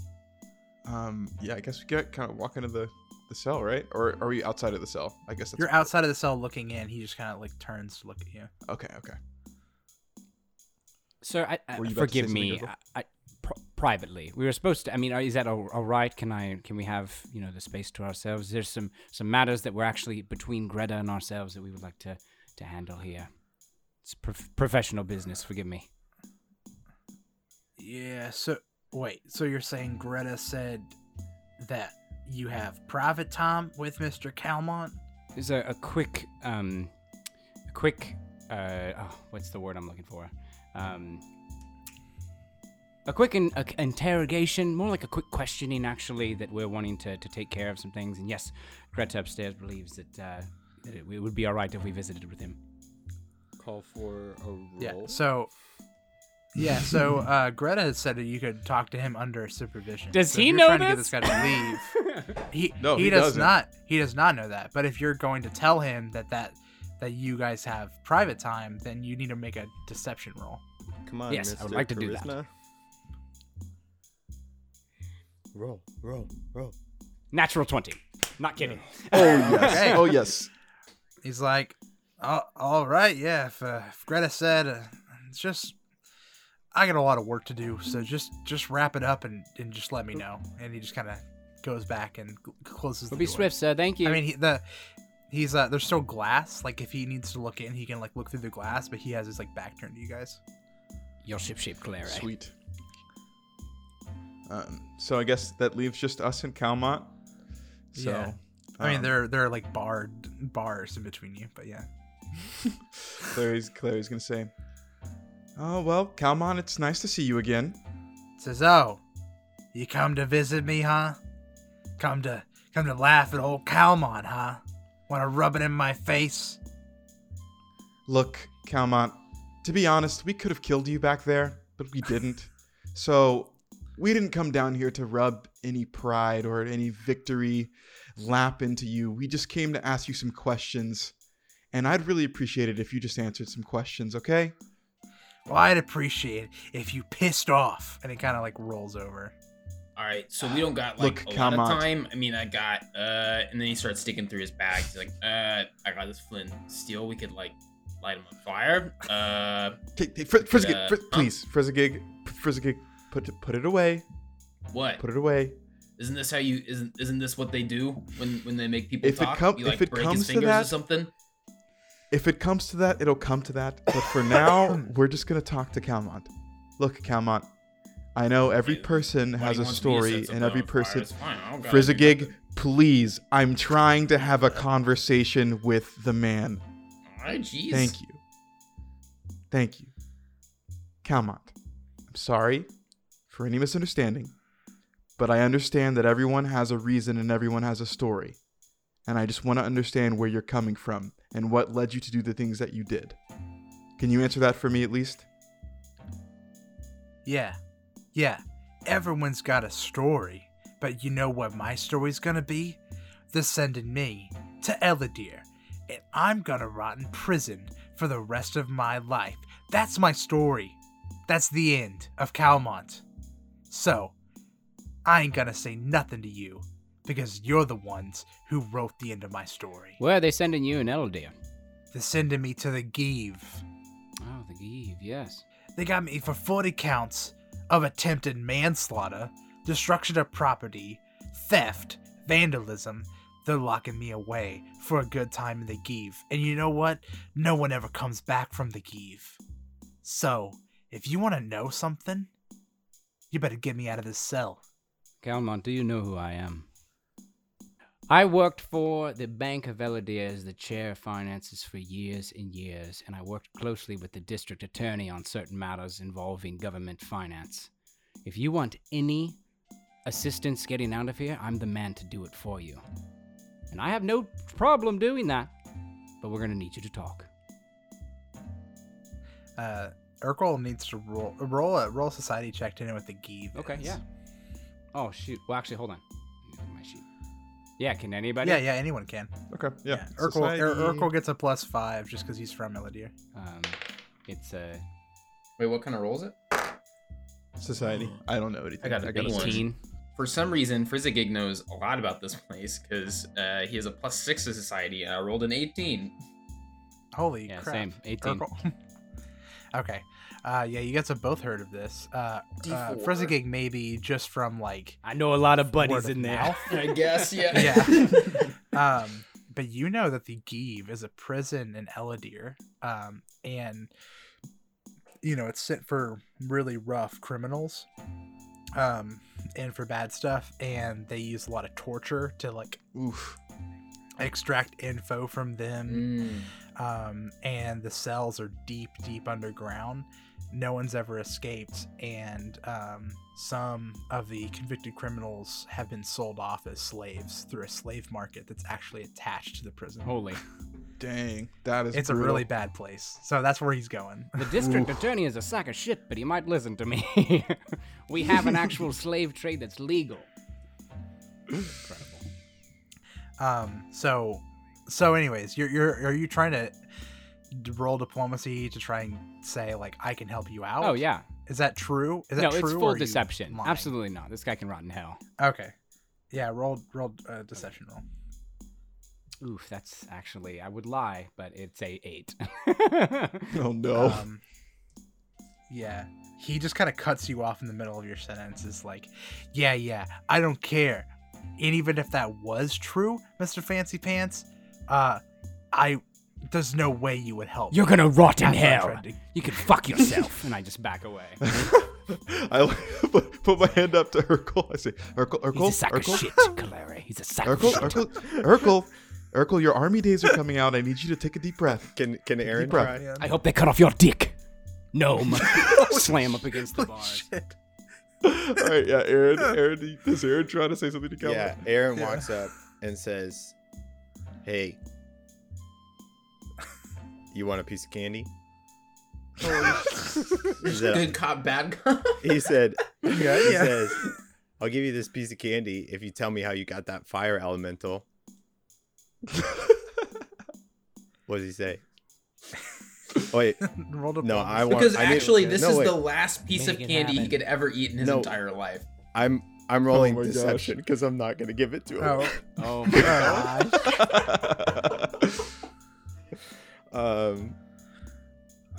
Um, yeah, I guess we get kind of walk into the the cell, right? Or are we outside of the cell? I guess that's you're outside of the cell looking in he just kind of like turns to look at you Okay, okay. Sir, I, I, Were you about to say forgive me. I, I, pr- privately, we were supposed to. I mean, uh, is that all, all right? Can I? Can we have you know the space to ourselves? There's some some matters that we're actually between Greta and ourselves that we would like to to handle here. It's prof- professional business. Forgive me. yeah so Wait, so you're saying Greta said that you have private time with Mr. Calmont? There's a, a quick, um, a quick, uh, oh, what's the word I'm looking for? Um, a quick in, a, interrogation, more like a quick questioning, actually, that we're wanting to, to take care of some things. And yes, Greta upstairs believes that, uh, that it, it would be all right if we visited with him. Call for a roll. Yeah. So yeah, so uh, Greta had said that you could talk to him under supervision. Does So if he you're know trying to get this? this guy to leave? He No, he, he does doesn't. not. He does not know that. But if you're going to tell him that that that you guys have private time, then you need to make a deception roll. Come on, Yes, Mr. I would like to do that. Charisma. Roll, roll, roll. Natural 20. Not kidding. Oh yes. Okay. Oh yes. He's like, oh, all right, yeah. If, uh, if Greta said, uh, it's just, I got a lot of work to do, so just just wrap it up and, and just let me know. And he just kind of goes back and closes the We'll be door. swift, sir. Thank you. I mean, he, the he's uh, there's still glass. Like if he needs to look in, he can like look through the glass, but he has his like back turned to you guys. your ship shaped Claire. eh? Sweet. Um, so I guess that leaves just us and Calmont. So, Yeah. I mean, um, there there are like barred bars in between you, but yeah. Clary's Clary's gonna say, "Oh well, Calmont, it's nice to see you again." Says, oh, you come to visit me, huh? Come to come to laugh at old Calmon, huh? Want to rub it in my face? Look, Calmont, to be honest, we could have killed you back there, but we didn't. so we didn't come down here to rub any pride or any victory lap into you. We just came to ask you some questions. And I'd really appreciate it if you just answered some questions, okay? Well, I'd appreciate it if you pissed off. And he kind of like rolls over. All right, so we don't got like Look, a lot of Calmont. time. I mean, I got uh, and then he starts sticking through his bag. He's like, uh, I got this flint steel. We could like light him on fire. Uh, Okay, hey, Fri- Frizzigig, uh, Fri- huh? please, Frizzigig, Frizzigig, put it, put it away, what? put it away. Isn't this how you? Isn't isn't this what they do when when they make people If it talk? come- you if like it break comes his to fingers or that- something. If it comes to that, it'll come to that. But for now, we're just gonna talk to Calmont. Look, Calmont, I know every person Why has a wants me to story, set and every on person. it's fine, I don't gotta do Frizzigig, please, I'm trying to have a conversation with the man. All right, jeez. Thank you. Thank you. Calmont, I'm sorry for any misunderstanding, but I understand that everyone has a reason and everyone has a story. And I just want to understand where you're coming from and what led you to do the things that you did. Can you answer that for me at least? Yeah. Yeah. Everyone's got a story. But you know what my story's gonna be? They're sending me to Eladir. And I'm gonna rot in prison for the rest of my life. That's my story. That's the end of Calmont. So, I ain't gonna say nothing to you. Because you're the ones who wrote the end of my story. Where are they sending you in Eldir? They're sending me to the Give. Oh, the Give, yes. They got me for 40 counts of attempted manslaughter, destruction of property, theft, vandalism. They're locking me away for a good time in the Give. And you know what? No one ever comes back from the Give. So, if you want to know something, you better get me out of this cell. Calmont, do you know who I am? I worked for the Bank of Eladir as the chair of finances for years and years, and I worked closely with the district attorney on certain matters involving government finance. If you want any assistance getting out of here, I'm the man to do it for you. And I have no problem doing that, but we're gonna need you to talk. Uh, Urkel needs to roll roll a roll society check to know what the Give Okay, is. yeah. Oh shoot. Well, actually, hold on. Yeah, can anybody? Yeah, yeah, anyone can. Okay. Yeah. Urkel, Society- Ur- Urkel gets a plus five just because he's from Eladir. Um, it's a. Wait, what kind of roll is it? Society. I don't know anything. I got a gotta big 18. For some reason, Frizzigig knows a lot about this place because uh, he has a plus six to society, and I rolled an 18. Holy Yeah, crap. same. 18. Urkel. okay. Uh, yeah, you guys have both heard of this. Uh, uh, D4. Frizzigig maybe just from like, I know a lot of buddies of in there. I guess, yeah. yeah. um, but you know that the Give is a prison in Eladir, um, and you know it's sent for really rough criminals. um, in for bad stuff, and they use a lot of torture to like Oof. extract info from them. Mm. Um, and the cells are deep, deep underground. No one's ever escaped, and um, some of the convicted criminals have been sold off as slaves through a slave market that's actually attached to the prison. Holy. Dang. That is it's a really bad place. So that's where he's going. The district attorney is a sack of shit, but he might listen to me. we have an actual slave trade that's legal. Incredible. Um, so, so anyways, you're you're are you trying to d- roll diplomacy to try and say like I can help you out? Oh yeah. Is that true? Is that No, true? it's or full deception. Absolutely not. This guy can rot in hell. Okay. Yeah, roll roll uh, deception roll. Oof, that's actually I would lie, but it's a eight. Oh no. Um, yeah, he just kind of cuts you off in the middle of your sentence. Is like, yeah, yeah, I don't care. And even if that was true, Mister Fancy Pants, uh, I there's no way you would help. You're gonna rot in That's what I'm hell. You can fuck yourself. and I just back away. I put, put my hand up to Urkel. I say, Urkel, Urkel, He's a sack Urkel, of shit, Kaleri. He's a sack Urkel, of shit. Urkel, Urkel, Urkel, your army days are coming out. I need you to take a deep breath. Can can Aaron breath. try? I hope they cut off your dick. Gnome. Slam up against the oh, bars. Shit. All right, yeah, Aaron, Aaron, is Aaron trying to say something to Calvin? Yeah, Aaron Yeah. walks up and says, "Hey, you want a piece of candy?" He said, Good cop, bad cop. he said, Yeah, he yeah. says, "I'll give you this piece of candy if you tell me how you got that fire elemental." what does he say? Wait, no. I want. Because I need- actually, this no, is wait. the last piece Make of it candy he could ever eat in his No. entire life. I'm I'm rolling oh my gosh. deception because I'm not gonna give it to him. Oh, Oh my god. Um,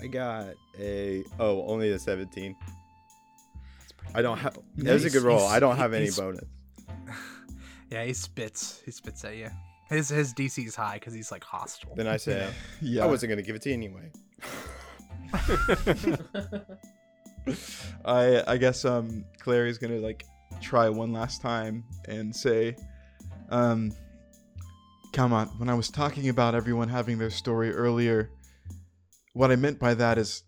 I got a oh only a 17. I don't have. That was a good roll. I don't have any he's- bonus. yeah, he spits. He spits at you. His his DC is high because he's like hostile. Then I say yeah. I wasn't gonna give it to you anyway. I I guess um Clary's gonna like try one last time and say, um, come on. When I was talking about everyone having their story earlier, what I meant by that is,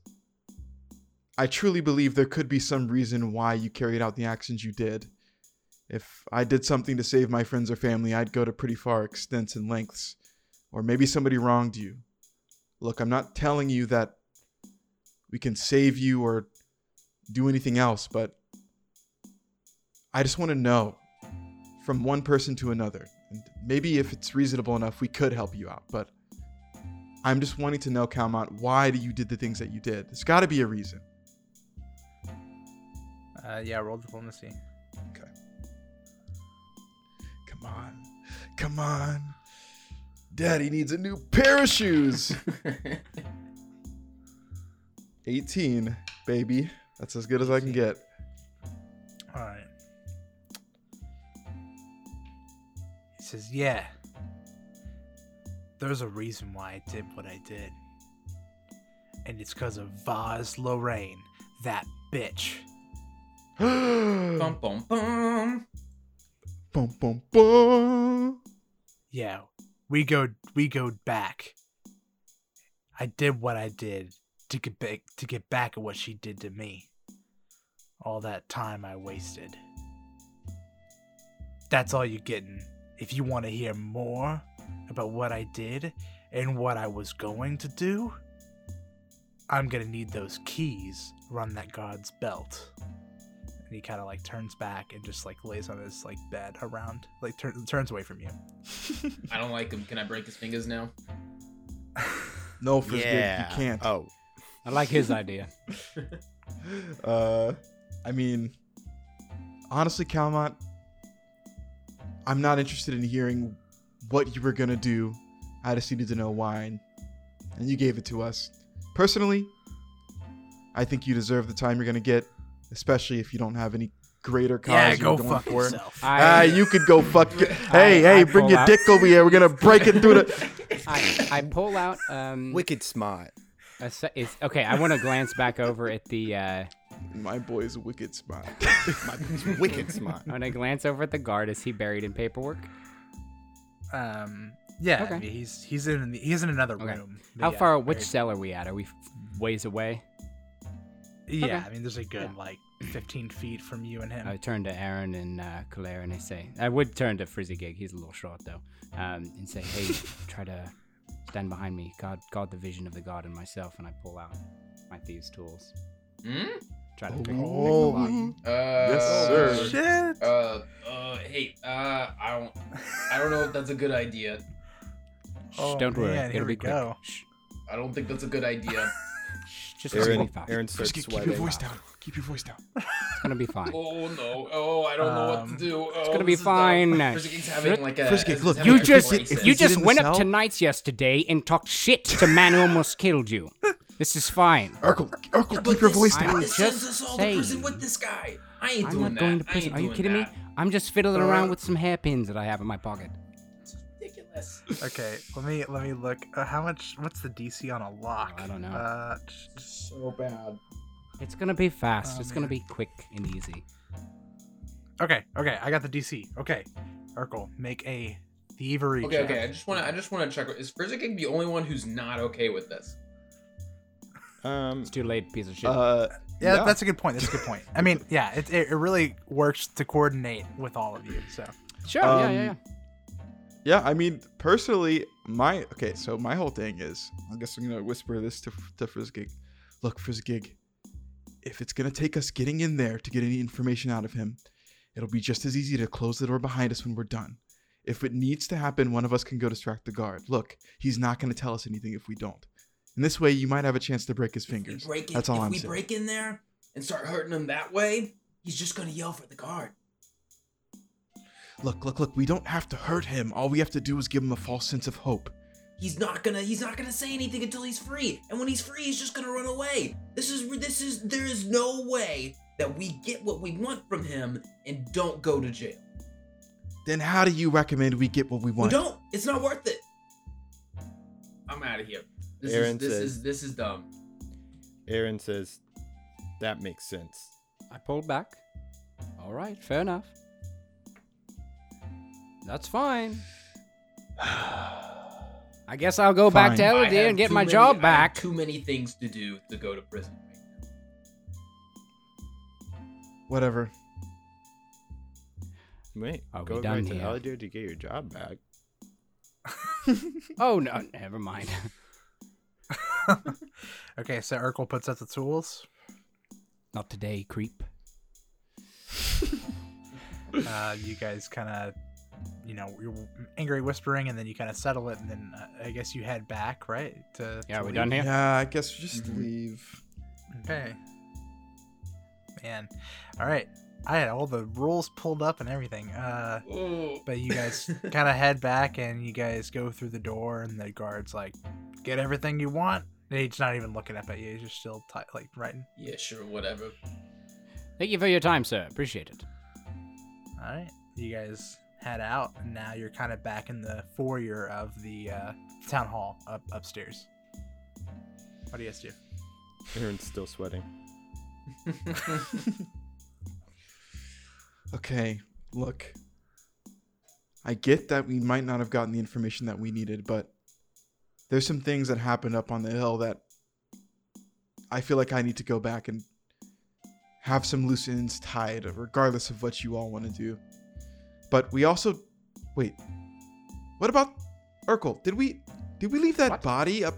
I truly believe there could be some reason why you carried out the actions you did. If I did something to save my friends or family, I'd go to pretty far extents and lengths. Or maybe somebody wronged you. Look, I'm not telling you that we can save you or do anything else, but I just want to know from one person to another. And maybe if it's reasonable enough, we could help you out. But I'm just wanting to know, Calmont, why do you did the things that you did? There's got to be a reason. Uh, yeah, roll diplomacy. Okay. Come on. Come on. Daddy needs a new pair of shoes. 18, baby. That's as good as I can get. All right. Says, "Yeah. There's a reason why I did what I did, and it's because of Voz Lirayne, that bitch." bum bum bum. Boom, boom, boom. Yeah, we go we go back. I did what I did to get back to get back at what she did to me. All that time I wasted. That's all you're getting. If you want to hear more about what I did and what I was going to do, I'm gonna need those keys run that guard's belt. And he kind of like turns back and just like lays on his like bed around, like tur- turns away from you. I don't like him. Can I break his fingers now? No, Frisbee, yeah. you can't. Oh, I like his idea. Uh, I mean, honestly, Calmont, I'm not interested in hearing what you were gonna do. I just needed to know why, and, and you gave it to us. Personally, I think you deserve the time you're gonna get, especially if you don't have any greater cause yeah, you're go going fuck for. yourself. Ah, I, you could go fuck. It. Hey, hey, I bring your out- dick over here. We're gonna break it through the. I, I pull out um wicked smart. A se- is, okay, I want to glance back over at the. Uh, My boy's wicked smart. My boy's wicked smart. I want to glance over at the guard. Is he buried in paperwork? Um, yeah, Okay. I mean, he's he's in the, he's in another Okay. room. But How yeah, far? Which cell are we at? Are we ways away? Yeah, Okay. I mean, there's a good like 15 feet from you and him. I turn to Aaron and uh, Claire and I say, I would turn to Frizzigig. He's a little short though, um, and say, Hey, try to stand behind me. God, guard the vision of the god and myself. And I pull out my thieves' tools. Hmm? Try to pick, pick the Oh. lock. Uh, Yes, sir. Shit. Uh, uh, hey, uh, I don't, I don't know if that's a good idea. Shh, Oh, don't worry. man, It'll here be we quick. go. Shh, I don't think that's a good idea. shh, just it's gonna Aaron, be fine. Aaron starts Frisky, keep sweating. your voice down. Keep your voice down. It's gonna be fine. Oh no! Oh, I don't know what Um, to do. Oh, It's gonna be this is dumb. fine. Frizzigig's having like a. Frizzigig, is look, having You a just crisis. you Is it just went up to Knights yesterday and talked shit to man who almost killed you. This is fine. Urkel, Urkel, keep your this- voice I'm down. This just sends us all saying. to prison with this guy. I ain't I'm doing not that. going to I prison. ain't Are you doing kidding me? I'm just fiddling Uh, around with some hairpins that I have in my pocket. It's ridiculous. Okay, let me let me look. Uh, how much? What's the DC on a lock? Oh, I don't know. Uh, So bad. It's gonna be fast. Oh, it's gonna be quick and easy. okay, okay, I got the DC. Okay, Urkel, make a thievery Okay, check. okay. I just want to. I just want to check. Is Frizzigig the only one who's not okay with this? Um, It's too late, piece of shit. Uh, Yeah, that's a good point. That's a good point. I mean, yeah, it, it, it really works to coordinate with all of you. So, sure. yeah, yeah, um, yeah. Yeah, I mean, personally, my okay. So my whole thing is, I guess I'm gonna whisper this to to Frizzigig. Look, Frizzigig, if it's gonna take us getting in there to get any information out of him, it'll be just as easy to close the door behind us when we're done. If it needs to happen, one of us can go distract the guard. Look, he's not gonna tell us anything if we don't. And this way, you might have a chance to break his fingers. break in, That's all if I'm saying. If we saying. break in there and start hurting him that way, he's just gonna yell for the guard. Look, look, look. We don't have to hurt him. All we have to do is give him a false sense of hope. He's not gonna. He's not gonna say anything until he's free. And when he's free, he's just gonna run away. This is. This is. There is no way that we get what we want from him and don't go to jail. Then how do you recommend we get what we We want? don't. It's not worth it. I'm out of here. This Aaron is. This says- is. This is dumb. Aaron says, "That makes sense." I pulled back. All right, fair enough. That's fine. I guess I'll go back to Fine. I Elodie have and get my many- job I have back. too many things to do to go to prison. Whatever. Wait, I'll go done back to here? Aladir to get your job back. Oh no, never mind. okay, so Urkel puts up the tools. Not today, creep. Uh, you guys kind of, you know, you're angry whispering, and then you kind of settle it, and then uh, I guess you head back, right? To, Yeah, to we leave? done here? Yeah, I guess just Mhm. leave. Okay. Man, all right. I had all the rules pulled up and everything. Uh, Oh. but you guys kind of head back, and you guys go through the door, and the guard's like, "Get everything you want." And he's not even looking up at you. He's just still ti like writing. Yeah, sure, whatever. Thank you for your time, sir. Appreciate it. All right, you guys head out, and now you're kind of back in the foyer of the uh, town hall up upstairs. What do you guys do? Aaron's still sweating. Okay, look. I get that we might not have gotten the information that we needed, but there's some things that happened up on the hill that I feel like I need to go back and have some loose ends tied, regardless of what you all want to do. But we also wait. What about Urkel? Did we did we leave that What? body up?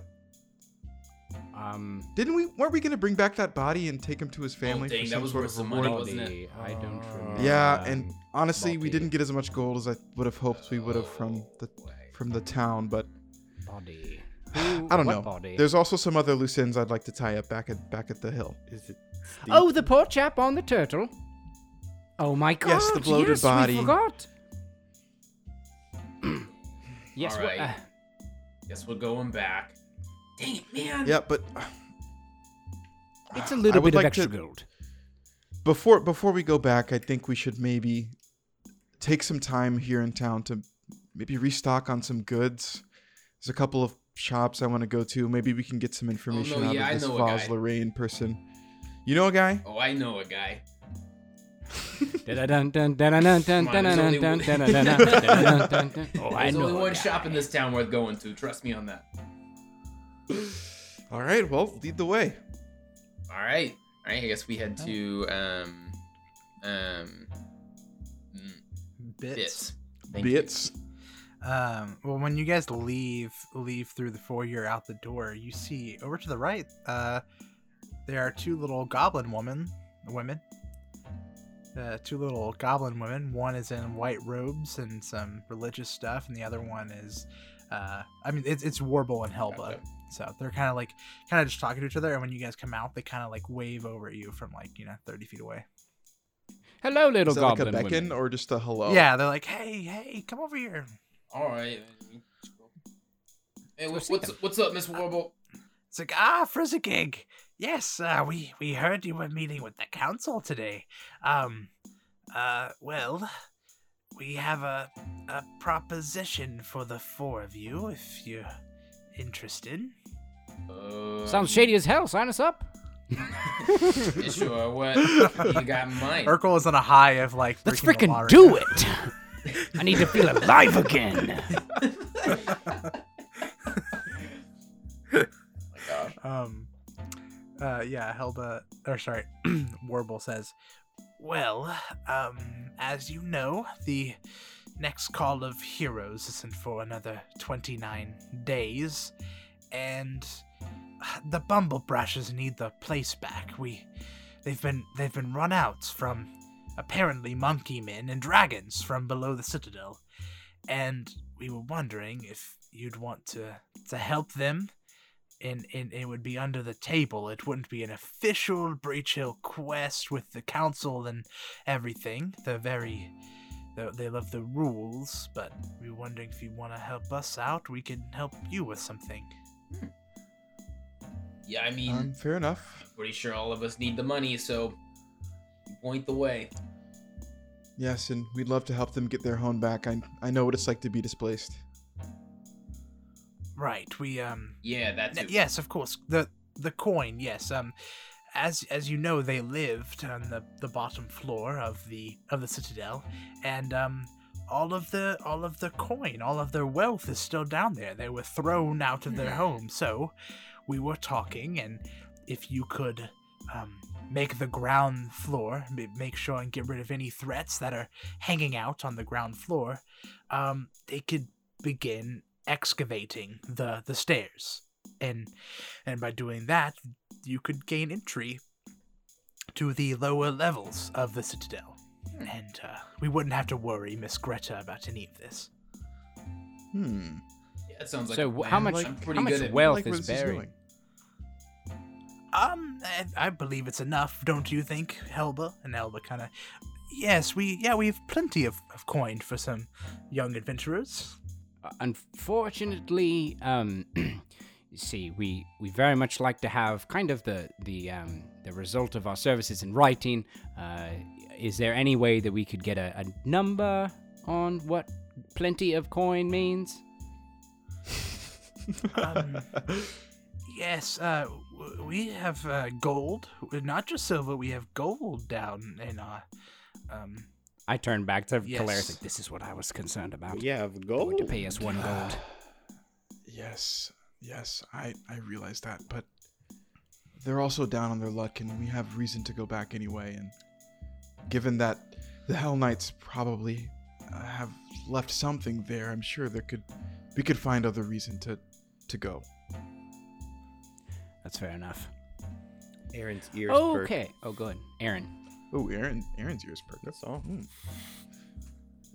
Um, Didn't we? Weren't we gonna bring back that body and take him to his family? Oh, dang, for that some was sort worth of some reward? money, wasn't it? I don't remember. Yeah, and honestly, we didn't get as much gold as I would have hoped we would have from the from the town. But body. I don't know. Body? There's also some other loose ends I'd like to tie up back at back at the hill. Is it? Steve? Oh, the poor chap on the turtle. Oh my god! Yes, the bloated yes, body. We forgot. yes. All wha- right. uh, Guess we're going back. Dang it, man. Yeah, but uh, it's a little would bit of like extra to- gold. before before we go back, I think we should maybe take some time here in town to maybe restock on some goods. There's a couple of shops I want to go to. Maybe we can get some information out yeah, of this know. Voz Lirayne person. You know a guy? oh, I know a guy. Oh, I There's only one shop in this town worth going to. Trust me on that. All right, well, lead the way. All right. All right. I guess we head to um um Bits. bits. Bits. Um, well, when you guys leave leave through the foyer out the door, you see over to the right. Uh, there are two little goblin woman women. Uh, two little goblin women. One is in white robes and some religious stuff, and the other one is, uh, I mean, it's it's Warble and Helba. Gotcha. So they're kind of like, kind of just talking to each other, and when you guys come out, they kind of like wave over you from like you know thirty feet away. Hello, little Is that like a goblin beckon women. or just a hello? Yeah, they're like, hey, hey, come over here. All right. Hey, what's what's, what's up, Miss Warble? It's like, ah, Frizzigig. Yes, uh, we, we heard you were meeting with the council today. Um, uh, well, we have a, a proposition for the four of you if you're interested. Uh, Sounds shady as hell. Sign us up. sure. What you got in mind? Urkel is on a high of like, Let's breaking the freaking do now. it. I need to feel alive again. Oh my gosh. Um, uh, yeah, Helba, or sorry, Warble says, Well, um, as you know, the next call of heroes isn't for another 29 days, and the Bumble Brashers need the place back. We, they've been, they've been run out from apparently monkey men and dragons from below the citadel, and we were wondering if you'd want to, to help them and, and it would be under the table. It wouldn't be an official Breachill quest with the council and everything. They're very. They they love the rules, but we are wondering if you want to help us out. We can help you with something. Yeah, I mean, Um, fair enough. pretty sure all of us need the money, so point the way. Yes, and we'd love to help them get their home back. I I know what it's like to be displaced. Right. We um. Yeah, that's it. yes, of course. The the coin. Yes. Um, as as you know, they lived on the the bottom floor of the of the citadel, and um, all of the all of the coin, all of their wealth is still down there. They were thrown out of their home. So, we were talking, and if you could. Um, make the ground floor make sure and get rid of any threats that are hanging out on the ground floor um, they could begin excavating the the stairs and and by doing that you could gain entry to the lower levels of the citadel and uh, we wouldn't have to worry miss greta about any of this Hmm. Yeah, that sounds like So a plan. how much I'm pretty how much good at- wealth like where is this is buried? going. um I, I believe it's enough don't you think helba and helba kind of yes we yeah we have plenty of, of coin for some young adventurers unfortunately, um, see, we we very much like to have kind of the the um, the result of our services in writing. Uh, is there any way that we could get a, a number on what plenty of coin means? um, yes uh we have uh, gold not just silver we have gold down in our um I turn back to Yes. Calaris like, this is what I was concerned about. We have Going gold. to pay us one gold. Yes, yes, I I realize that, but they're also down on their luck, and we have reason to go back anyway. And given that the Hellknights probably uh, have left something there, I'm sure there could we could find other reason to to go. That's fair enough. Aaron's ears. perk. Okay. Oh, good. Aaron. Oh, Aaron, Aaron's ears perked. That's all. Hmm.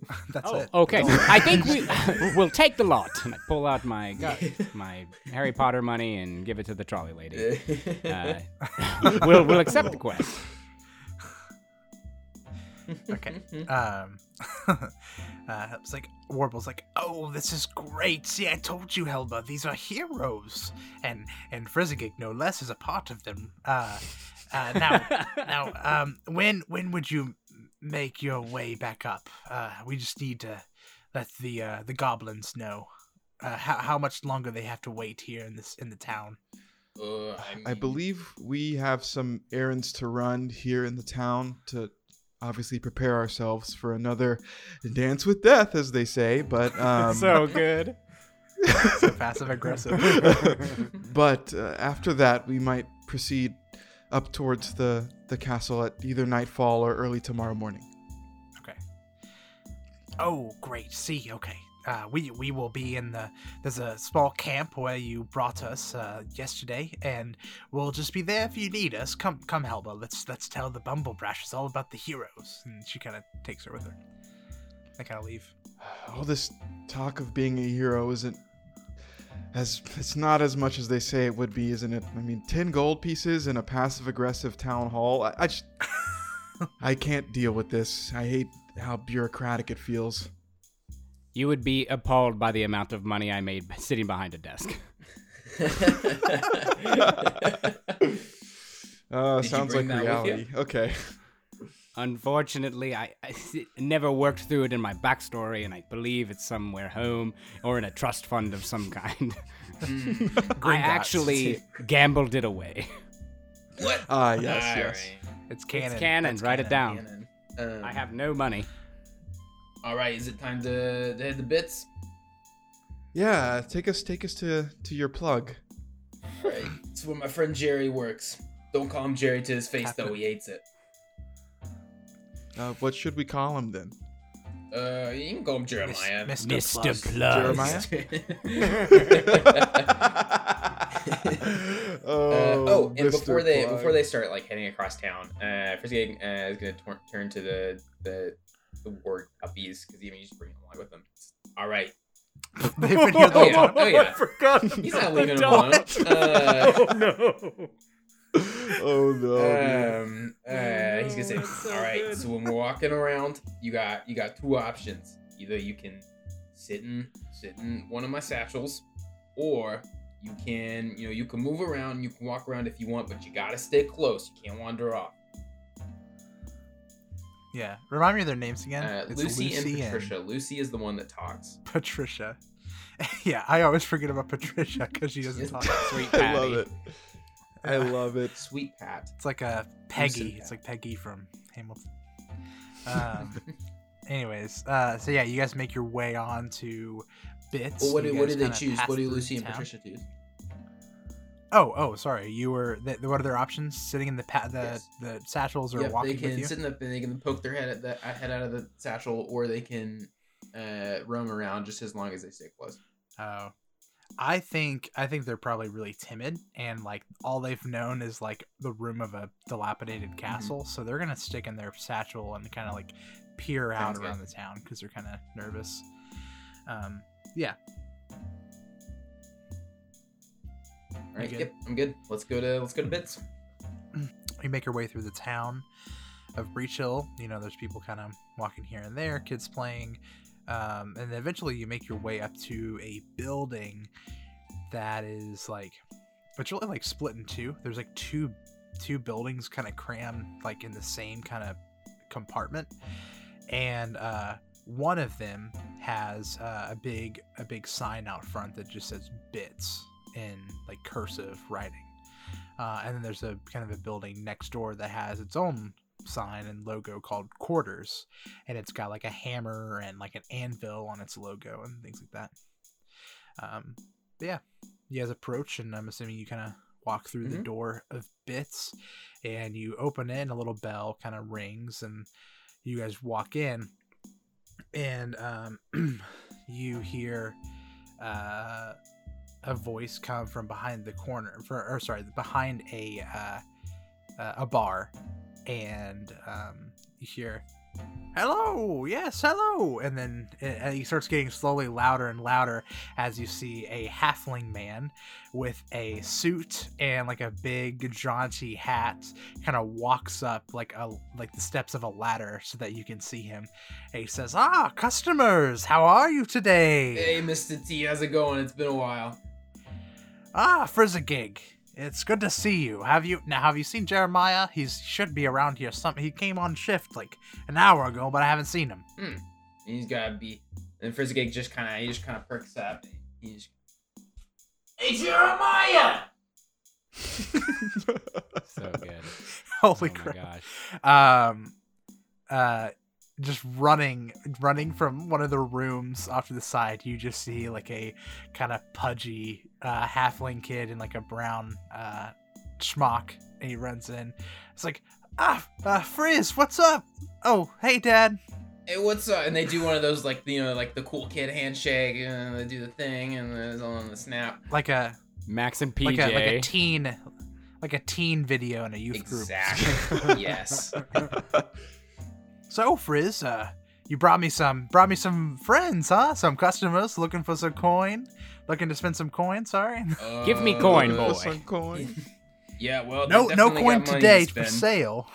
that's Oh, it okay. I think we we'll take the lot. And I pull out my gu- my Harry Potter money and give it to the trolley lady. Uh, we'll we'll accept the quest. okay um uh it's like warble's like oh this is great see i told you helba these are heroes and and frizzigig no less is a part of them uh uh now now um when when would you make your way back up uh we just need to let the uh the goblins know uh, how how much longer they have to wait here in this in the town. Uh, I, I believe we have some errands to run here in the town to obviously prepare ourselves for another dance with death, as they say. But um, so good. So passive aggressive. but uh, after that, we might proceed up towards the the castle at either nightfall or early tomorrow morning. Okay. Oh, great. See, okay. Uh, we we will be in the there's a small camp where you brought us uh, yesterday, and we'll just be there if you need us. Come come, Helba. Let's let's tell the Bumble Brashes all about the heroes. And she kind of takes her with her. They kind of leave. All this talk of being a hero isn't as it's not as much as they say it would be, isn't it? I mean, ten gold pieces in a passive aggressive town hall. I, I just I can't deal with this. I hate how bureaucratic it feels. You would be appalled by the amount of money I made sitting behind a desk. Uh, Did sounds like that with you? reality. Okay. Unfortunately, I, I never worked through it in my backstory, and I believe it's somewhere home or in a trust fund of some kind. I actually gambled it away. what? Ah, yes, yes. Alright. It's canon. It's canon. That's Write it down. Um, I have no money. All right, is it time to, to hit the bits? Yeah, take us take us to to your plug. All right, it's where my friend Jerry works. Don't call him Jerry to his face Captain. though; he hates it. Uh, what should we call him then? Uh, you can call him Jeremiah. Mr. Mr. Plus. Plus. Jeremiah. Uh, oh, and Mr. before they Plug. before they start like heading across town, uh, Frizzy uh, is gonna tor- turn to the the the ward puppies because even he's bringing them along with them. All right, They've been here the Oh, whole yeah. time. Oh, yeah. I forgot. he's not leaving him What? alone. Uh, oh no. oh no. um, uh, he's gonna say, so "All right, good. so when we're walking around, you got you got two options. Either you can sit in sit in one of my satchels, or you can you know you can move around. You can walk around if you want, but you gotta stay close. You can't wander off." Yeah. Remind me of their names again. Uh, It's Lucy, and Patricia. Lucy is the one that talks. Patricia. yeah, I always forget about Patricia because she doesn't Yes. talk. Sweet I love it. I love it. Sweet Pat. It's like a Peggy. It's like Peggy from Hamilton. Um, anyways, uh, so yeah, you guys make your way on to Bits. Well, what You did, what guys did they choose? What did through Lucy and town. Patricia choose? Oh, oh, sorry. You were. Th- what are their options? Sitting in the pa- the Yes. the satchels or Yep, walking they can with you? sit in the they can poke their head at the head out of the satchel, or they can uh, roam around just as long as they stay close. Oh. I think I think they're probably really timid and like all they've known is like the room of a dilapidated Mm-hmm. castle, so they're gonna stick in their satchel and kind of like peer out Sounds good. around the town because they're kind of nervous. Um, yeah, All right, good? yep, I'm good. Let's go to let's go to bits. you make your way through the town of Breachill. You know, there's people kind of walking here and there, kids playing, um, and then eventually you make your way up to a building that is like, it's really like split in two. There's like two two buildings kind of crammed like in the same kind of compartment, and uh, one of them has uh, a big a big sign out front that just says "Bits" in like cursive writing. Uh, and then there's a kind of a building next door that has its own sign and logo called Quarters, and it's got like a hammer and like an anvil on its logo and things like that. Um, yeah, you guys approach, and I'm assuming you kind of walk through the Mhm. door of Bits, and you open it, and a little bell kind of rings, and you guys walk in, and um, you hear. Uh, a voice come from behind the corner for or sorry behind a uh, uh, a bar and um, you hear hello yes hello and then it, starts getting slowly louder and louder as you see a halfling man with a suit and like a big jaunty hat kind of walks up like a like the steps of a ladder so that you can see him and he says ah customers how are you today Hey, Mr. T, how's it going? It's been a while. Ah, Frizzigig. It's good to see you. Have you now? Have you seen Jeremiah? He should be around here. Some he came on shift like an hour ago, but I haven't seen him. He's gotta be. And Frizzigig just kind of he just kind of perks up. He's, hey Jeremiah! So good. Holy oh my crap! gosh. um uh just running running from one of the rooms off to the side you just see like a kind of pudgy uh halfling kid in like a brown uh schmuck and he runs in it's like ah uh, frizz what's up oh hey dad Hey, what's up? And they do one of those like you know like the cool kid handshake and they do the thing and it's all on the snap. like a Max and PJ. like a like a teen like a teen video in a youth group Exactly. yes. so frizz uh you brought me some brought me some friends huh some customers looking for some coin looking to spend some coin sorry Give me Uh, coin, Uh, boy. some coin. Yeah, well, no no coin today to for sale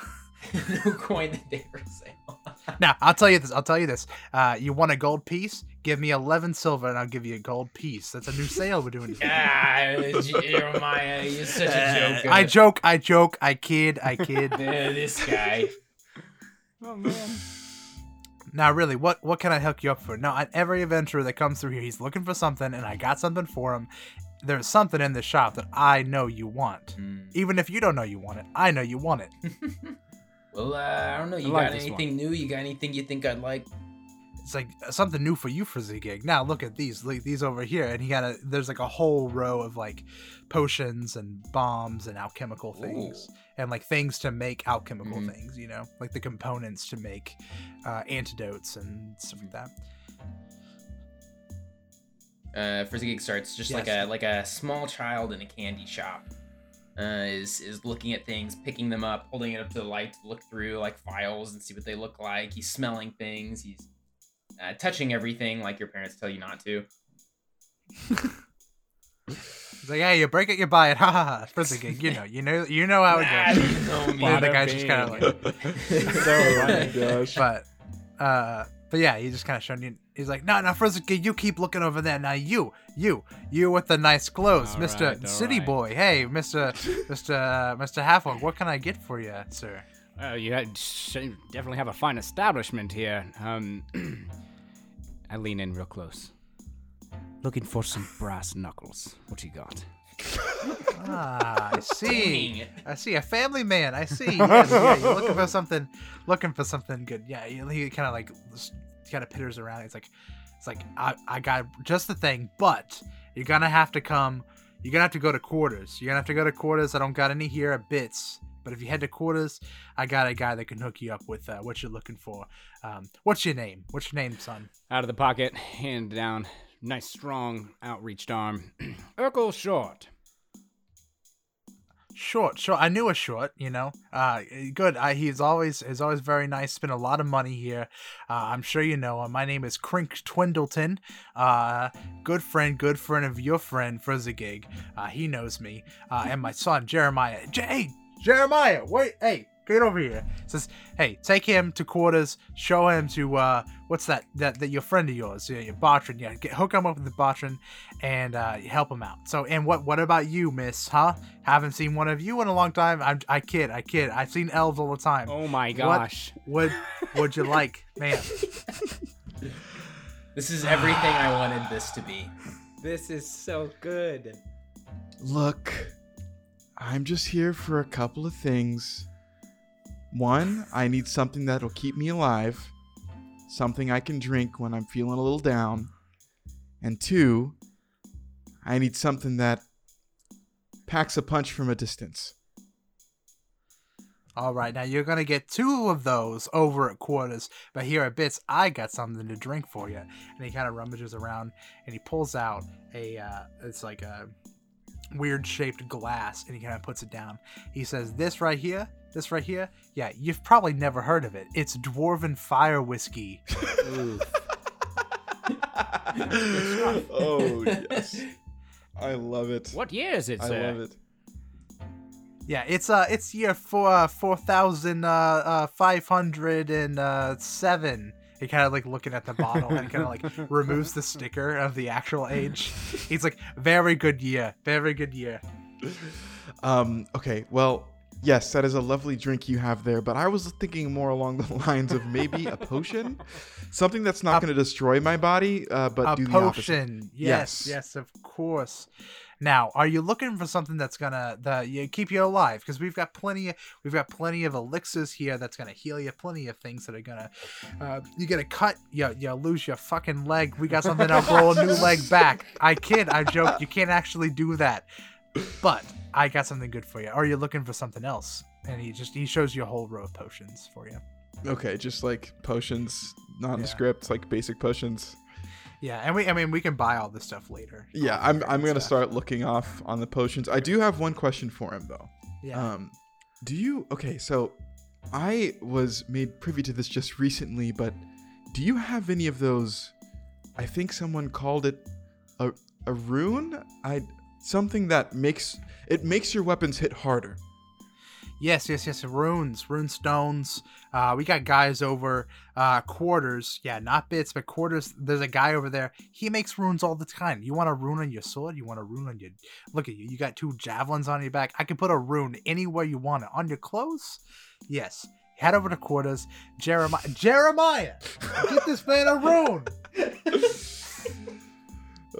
no coin today for sale. now i'll tell you this i'll tell you this uh you want a gold piece give me 11 silver and i'll give you a gold piece that's a new sale we're doing ah, Jeremiah, you're such a joker. i joke i joke i kid i kid Uh, this guy. Oh man. now really what what can i hook you up for now at every adventurer that comes through here he's looking for something and i got something for him there's something in the shop that i know you want Hmm. even if you don't know you want it i know you want it Well, uh, I don't know. You like got this anything new? You got anything you think I'd like? It's like something new for you Frizzigig. Now look at these, like these over here, and he got a. There's like a whole row of like potions and bombs and alchemical things, Ooh. and like things to make alchemical Mhm. things. You know, like the components to make uh, antidotes and stuff like that. Uh, Frizzigig starts just like a like a small child in a candy shop. Uh, is is looking at things, picking them up, holding it up to the light to look through like files and see what they look like. He's smelling things. He's uh, touching everything like your parents tell you not to. He's like, yeah, you break it, you buy it. Ha ha ha. Frizzigig, you know, you know, you know how it goes. you know the guy's just kind of like, so funny. but uh but yeah he just kind of showing you he's like no no Frizzky, you keep looking over there now you you you with the nice clothes All mr right, city right. boy hey mr mr uh, mr halfway what can i get for you sir Uh, you definitely have a fine establishment here. Um, I lean in real close. Looking for some brass knuckles. What you got? ah i see. Dang. i see. A family man. I see. Yes, yeah you're looking for something looking for something good. Yeah he, he kind of like kind of pitters around. It's like it's like I, I got just the thing but you're gonna have to come you're gonna have to go to quarters. You're gonna have to go to quarters. I don't got any here at bits but if you head to quarters i got a guy that can hook you up with uh, what you're looking for um, what's your name what's your name son Out of the pocket, hand down. Nice, strong, outreached arm. Urkel Short. Short, short. I knew a short. You know, uh, good. I, he's always is always very nice. Spent a lot of money here. Uh, I'm sure you know him. My name is Crink Twindleton. Uh, good friend, good friend of your friend Frizzigig. Uh, he knows me. Uh, and my son Jeremiah. J- hey, Jeremiah, wait, hey, get over here. Says, hey, take him to quarters. Show him to uh, what's that? That that your friend of yours, yeah, your Bartran. Yeah, get, hook him up with the Bartran and uh, help him out. So, and what what about you, Miss? Huh? Haven't seen one of you in a long time. I'm, I kid, I kid. I've seen elves all the time. Oh my gosh. What would you like, man? This is everything I wanted this to be. This is so good. Look, I'm just here for a couple of things. One, I need something that'll keep me alive, something I can drink when I'm feeling a little down. And two, I need something that packs a punch from a distance. All right, now you're gonna get two of those over at quarters, but here at Bits, I got something to drink for you. And he kind of rummages around and he pulls out a, uh, it's like a weird shaped glass, and he kind of puts it down. He says, "This right here, this right here, yeah, you've probably never heard of it. It's dwarven fire whiskey." oh, yes. I love it. What year is it, I sir? love it. Yeah, it's uh, it's year four uh, four thousand uh, uh five hundred and uh seven. He kind of like looking at the bottle and kind of like removes the sticker of the actual age. He's like, very good year, very good year. Um, okay, well, Yes, that is a lovely drink you have there, but I was thinking more along the lines of maybe a potion, something that's not going to destroy my body, uh, but a do the opposite. potion. Yes, Yes. yes, of course. Now, are you looking for something that's gonna that you keep you alive? Because we've got plenty. Of, we've got plenty of elixirs here that's gonna heal you. Plenty of things that are gonna. Uh, you get a cut, you you lose your fucking leg. We got something that'll grow a new leg back. I kid, I joke. You can't actually do that, but I got something good for you. Or are you looking for something else? And he just he shows you a whole row of potions for you. Okay, just like potions, nondescript, like basic potions. Yeah, and we I mean we can buy all this stuff later. Yeah, I'm I'm gonna stuff. start looking off on the potions. I do have one question for him though. Yeah. Um, do you okay? So, I was made privy to this just recently, but do you have any of those? I think someone called it a a rune. I something that makes it makes your weapons hit harder. Yes, yes, yes. Runes, rune stones. Uh, we got guys over uh, quarters. Yeah, not bits, but quarters. There's a guy over there. He makes runes all the time. You want a rune on your sword? You want a rune on your. Look at you. You got two javelins on your back. I can put a rune anywhere you want it. On your clothes? Yes. Head over to quarters. Jeremiah. Jeremiah! Get this man a rune!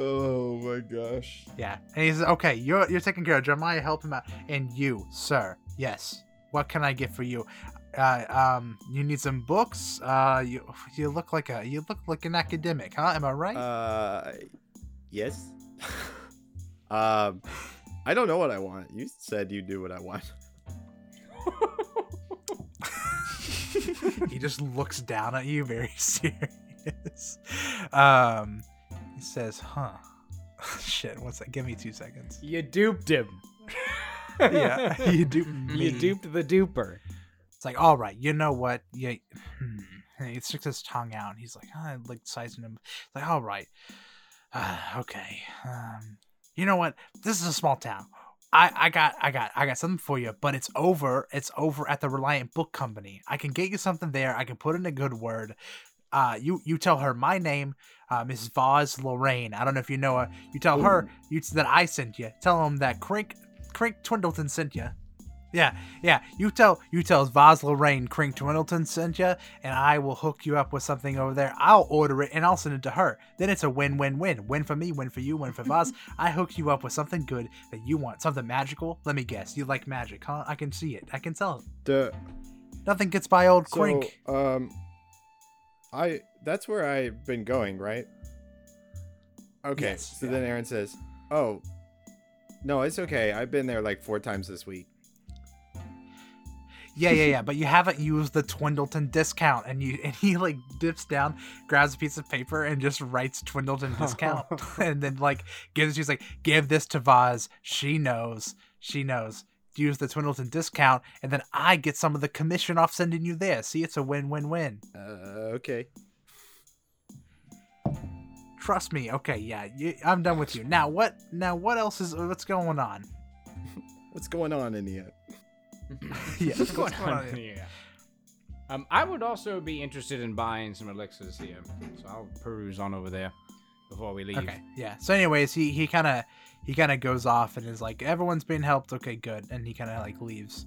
Oh my gosh. Yeah. And he says, okay, you're you're taking care of Jeremiah, help him out. And you, sir, yes. What can I get for you? Uh, um, you need some books. Uh, you you look like a you look like an academic, huh? Am I right? Uh, yes. um, I don't know what I want. You said you knew what I want. he just looks down at you, very serious. Um, he says, "Huh." Shit. What's that? Give me two seconds. You duped him. Yeah, you. You me. duped the duper. It's like, all right, you know what? Yeah. Hmm. He sticks his tongue out. And he's like, ah, like sizing him. It's like, all right, uh, okay. Um, you know what? This is a small town. I, I got I got I got something for you, but it's over. It's over at the Reliant Book Company. I can get you something there. I can put in a good word. Uh, you you tell her my name, uh, Mrs. Voz Lirayne. I don't know if you know her. You tell her you that I sent you. Tell them that Crink Crink Twindleton sent you. Yeah, yeah. You tell you tell Voz Lirayne Crink Twindleton sent you, and I will hook you up with something over there. I'll order it and I'll send it to her. Then it's a win-win-win. Win for me, win for you, win for Voz. I hook you up with something good that you want, something magical. Let me guess, you like magic, huh? I can see it. I can tell. The Nothing gets by old so Crink. um, I that's where I've been going, right? Okay. Yes, so yeah. then Aaron says, "Oh, no, it's okay. I've been there like four times this week." Yeah, yeah, yeah. But you haven't used the Twindleton discount, and you and he like dips down, grabs a piece of paper, and just writes Twindleton discount, and then like gives she's like, give this to Voz. She knows. She knows. Use the Twindleton discount, and then I get some of the commission off sending you there. See, it's a win-win-win. Uh, okay. Trust me. Okay, yeah, you, I'm done with you. Now what? Now what else is what's going on? What's going on in here? Yeah, What's going on in here? Um, I would also be interested in buying some elixirs here, so I'll peruse on over there before we leave. Okay, yeah. So, anyways, he he kind of he kind of goes off and is like, everyone's being helped. Okay, good. And he kind of like leaves.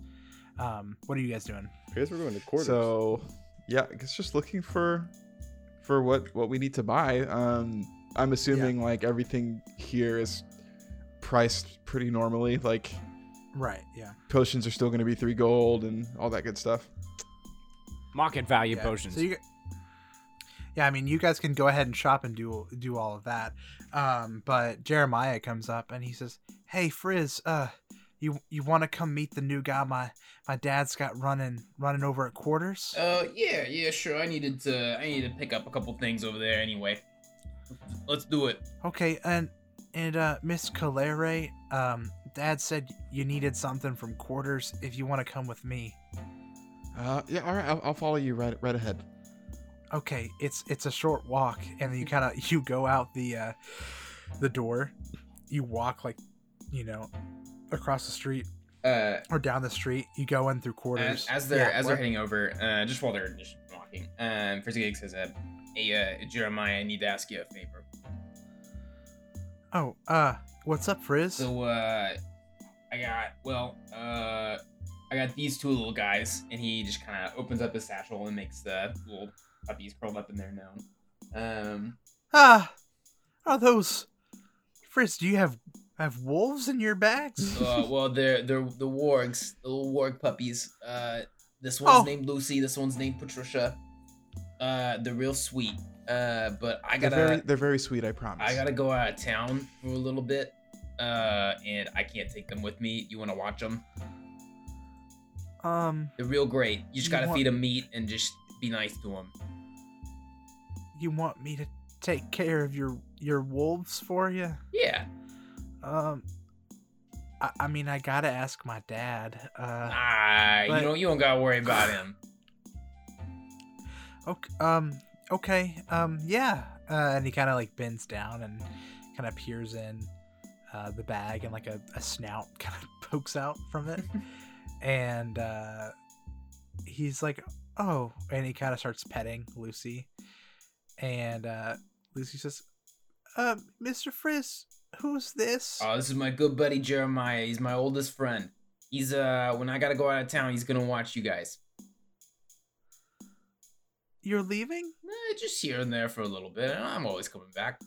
Um, what are you guys doing? I guess we're going to quarters. So, yeah, I guess just looking for for what what we need to buy. Um, I'm assuming like everything here is priced pretty normally. Like Right. Yeah. potions are still going to be three gold and all that good stuff. Market value yeah. potions. So you. Yeah, I mean, you guys can go ahead and shop and do do all of that. Um, but Jeremiah comes up and he says, "Hey, Frizz, uh, you you want to come meet the new guy my my dad's got running running over at quarters?" Uh, yeah, yeah, sure. I needed to, I needed to pick up a couple things over there anyway. Let's do it. Okay, and and uh, Miss Calere, um, Dad said you needed something from quarters. If you want to come with me, Uh, yeah, all right, I'll, I'll follow you right right ahead. okay, it's it's a short walk, and you kind of you go out the uh, the door, you walk like, you know, across the street Uh, or down the street. You go in through quarters. as, as they're Yeah, as they're heading over, uh, just while they're just walking, um, Frizzigig says, uh, "Hey, uh, Jeremiah, I need to ask you a favor. Oh, uh, what's up, Frizz? So, uh, I got well, uh, I got these two little guys, and he just kind of opens up his satchel and makes the little puppies curled up in there known. Um, Ah, are those? Frizz, do you have have wolves in your bags? uh, well, they're they're the wargs, the little warg puppies. Uh, this one's Oh. named Lucy. This one's named Patricia. Uh, they're real sweet. Uh, but I They're gotta very, they're very sweet. I promise. I gotta go out of town for a little bit. Uh, and I can't take them with me. You want to watch them? Um, They're real great. You just You gotta want- feed them meat and just be nice to them. you want me to take care of your your wolves for you? Yeah. Um, I, I mean, I gotta ask my dad. Uh, Ah, but- you don't you don't gotta worry about him. okay, um, okay, um, yeah. Uh, and he kind of like bends down and kind of peers in uh, the bag, and like a, a snout kind of pokes out from it, and uh, he's like, "Oh," and he kind of starts petting Lucy, and uh, Lucy says, "Uh, Mr. Frizz, who's this?" Oh, this is my good buddy Jeremiah. He's my oldest friend. He's uh when I gotta go out of town, he's gonna watch you guys. You're leaving? Eh, just here and there for a little bit. and I'm always coming back.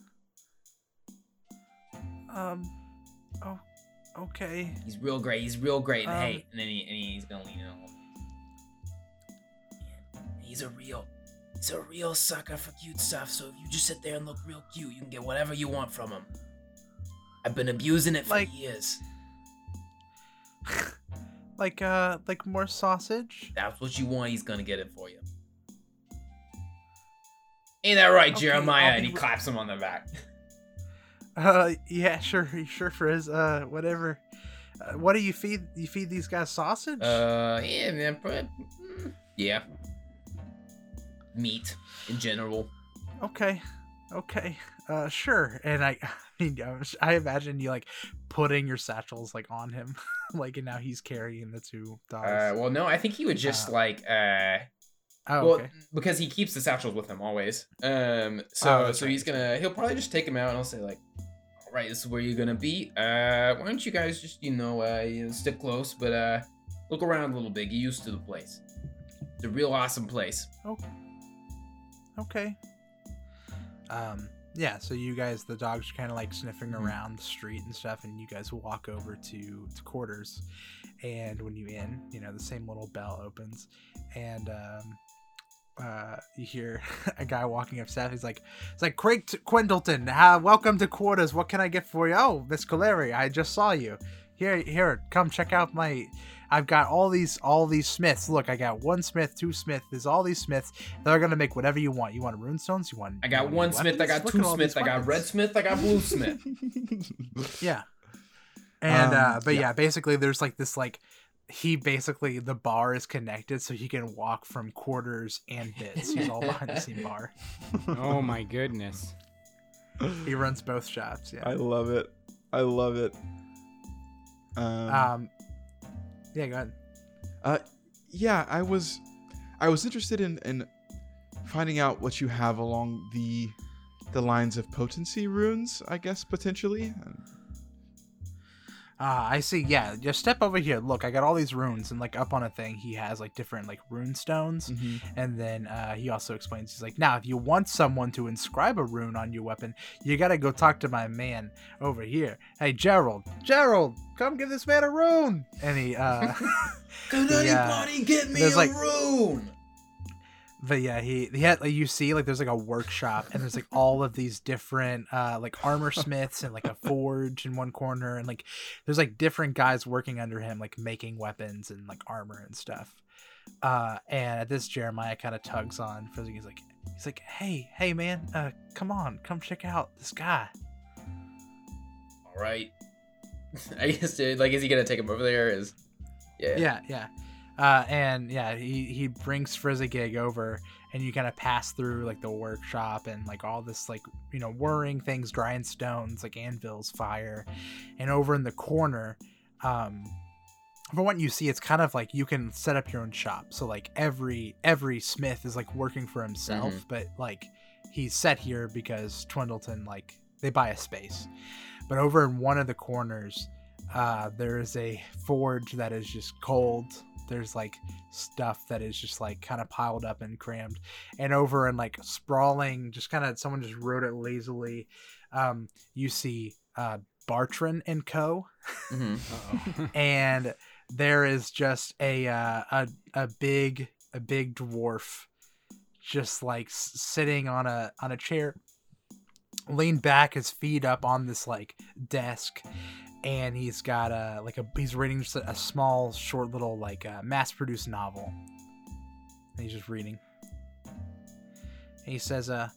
Um, oh, okay. He's real great. He's real great. And Um, hey, and then he, and he's gonna lean in. on he's a real, he's a real sucker for cute stuff. So if you just sit there and look real cute, you can get whatever you want from him. I've been abusing it for Like- years. like, uh, like more sausage? That's what you want. He's gonna get it for you. Ain't that right, Okay, Jeremiah? And he re- claps him on the back. Uh, yeah, sure, sure, Frizz. Uh, whatever. Uh, what do you feed? You feed these guys sausage? Uh, yeah, man. pro- mm, Yeah. Meat in general. okay, okay. Uh, sure. And I, I mean, I imagine you like putting your satchels like on him, like, and now he's carrying the two dogs. Uh, well, no, I think he would just Uh, like uh. oh, well, okay. because he keeps the satchels with him always. Um, Oh, so that's so right, he's gonna he'll probably just take him out and I'll say like, "All right, this is where you're gonna be. Uh, why don't you guys just you know uh you know, stick close, but uh look around a little bit, get used to the place. It's a real awesome place. Okay. Okay. Um, yeah, so you guys, the dogs are kind of like sniffing Mhm. around the street and stuff, and you guys walk over to, to quarters. And when you in, you know, the same little bell opens, and um, uh, you hear a guy walking up staff. He's like, "It's like Craig T- Twindleton. Uh, welcome to quarters. What can I get for you? Oh, Miss Caleri, I just saw you. Here, here, come check out my. I've got all these, all these smiths. Look, I got one smith, two smith. There's all these smiths. They're gonna make whatever you want. You want runestones? You want? I got want one smith, I got Look two at all smith, I got red smith, I got blue smith. Yeah. And Um, uh but yeah. yeah. basically there's like this like he basically the bar is connected so he can walk from quarters and bits. He's all behind the scene bar. oh my goodness. He runs both shops, Yeah. I love it. I love it. Um, Um Yeah, go ahead. uh, yeah, I was, I was interested in in finding out what you have along the, the lines of potency runes. I guess potentially. Ah, I see. Yeah, just step over here. Look, I got all these runes, and like up on a thing, he has like different like rune stones. And then uh, he also explains, he's like, now if you want someone to inscribe a rune on your weapon, you gotta go talk to my man over here. Hey, Gerald, Gerald, come give this man a rune. And he, uh, Could Yeah. anybody get me a like- rune? But yeah, he he had like you see like there's like a workshop and there's like all of these different uh like armor smiths and like a forge in one corner and like there's like different guys working under him like making weapons and like armor and stuff. Uh and at this Jeremiah kind of tugs on Frizzy. He's like he's like, Hey, hey man, uh come on, come check out this guy. All right. I guess dude, like is he gonna take him over there? Is yeah. Yeah, yeah. Uh, and yeah, he, he brings Frizzigig over, and you kind of pass through like the workshop and like all this like you know whirring things, grindstones, like anvils, fire, and over in the corner, um, from what you see, it's kind of like you can set up your own shop. So like every every smith is like working for himself, Mhm. but like he's set here because Twindleton like they buy a space. But over in one of the corners, Uh, there is a forge that is just cold. There's like stuff that is just like kind of piled up and crammed, and over and like sprawling, just kind of someone just wrote it lazily. Um, you see uh, Bartran and Co. Mhm. And there is just a uh, a a big a big dwarf just like s- sitting on a on a chair leaned back his feet up on this like desk and he's got a like a he's reading just a, a small short little like uh, mass produced novel and he's just reading and he says uh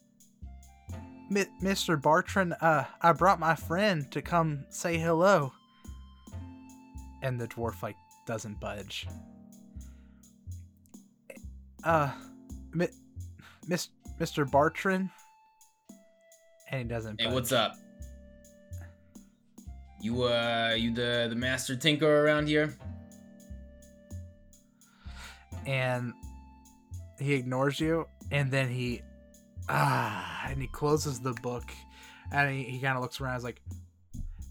"Mi- Mr. Bartran, uh, I brought my friend to come say hello and the dwarf like doesn't budge. Uh, Miss Mr. Bartran, and he doesn't. Hey, budge. what's up? You uh, you the the master tinker around here? And he ignores you, and then he ah, and he closes the book, and he, he kind of looks around. He's like,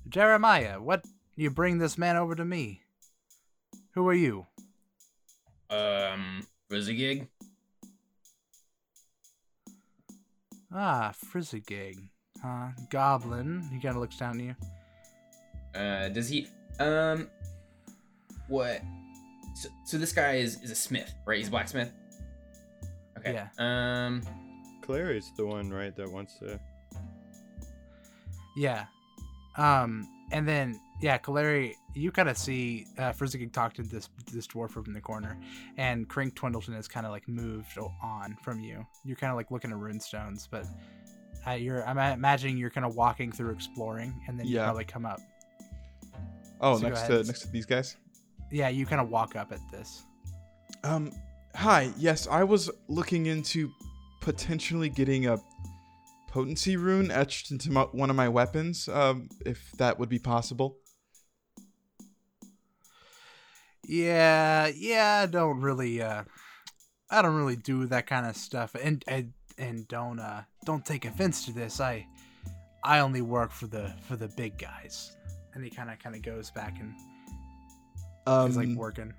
Jeremiah, what you bring this man over to me? Who are you? Um, Frizzigig? Ah, Frizzigig. Huh? Goblin. He kind of looks down at you. Uh, does he? Um, what? So, so this guy is is a smith, right? He's a blacksmith. Okay. Yeah. Um. Clary's the one, right, that wants to. Yeah. Um, and then yeah, Kaleri, you kind of see uh, Frizzigig talk to this this dwarf from the corner, and Crink Twindleton has kind of like moved on from you. You're kind of like looking at runestones, but uh, you're I'm imagining you're kind of walking through exploring, and then you probably come up. Oh, So next to next to these guys. Yeah, you kind of walk up at this. Um, hi. Yes, I was looking into potentially getting a potency rune etched into my, one of my weapons. Um, if that would be possible. Yeah, yeah, I don't really uh I don't really do that kind of stuff. And and and don't uh don't take offense to this. I I only work for the for the big guys. And he kind of kind of goes back and Um, is like working.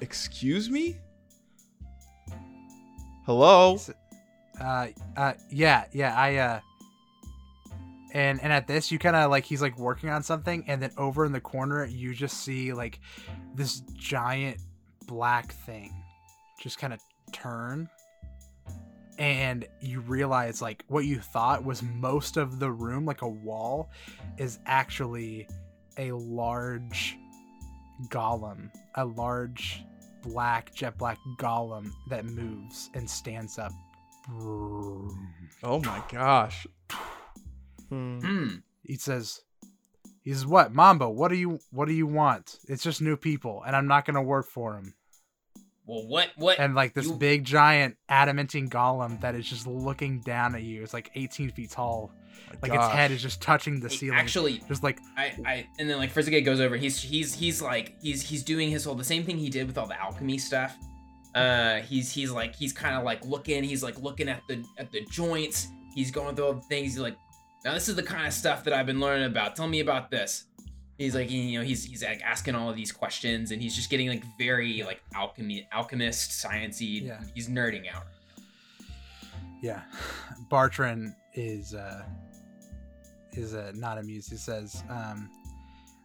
excuse me. Hello. Uh uh yeah, yeah, I uh and and at this you kind of like he's like working on something and then over in the corner you just see like this giant black thing just kind of turn and you realize like what you thought was most of the room like a wall is actually a large golem a large black jet black golem that moves and stands up Oh my gosh. Hmm. Hmm. he says he says what mambo what do you what do you want it's just new people and i'm not gonna work for him Well, what? What? and like this You- big giant adamantine golem that is just looking down at you it's like 18 feet tall My like its head is just touching the Hey, ceiling Actually, just like I, I, and then like Frizzigig goes over. He's, he's, he's like, he's, he's doing his whole the same thing he did with all the alchemy stuff. Uh, he's, he's like, he's kind of like looking. He's like looking at the, at the joints. He's going through all the things. He's like, now this is the kind of stuff that I've been learning about. Tell me about this. He's like, you know, he's, he's like asking all of these questions, and he's just getting like very like alchemy, alchemist, sciency. Yeah. He's nerding out. yeah bartran is uh is uh not amused. He says um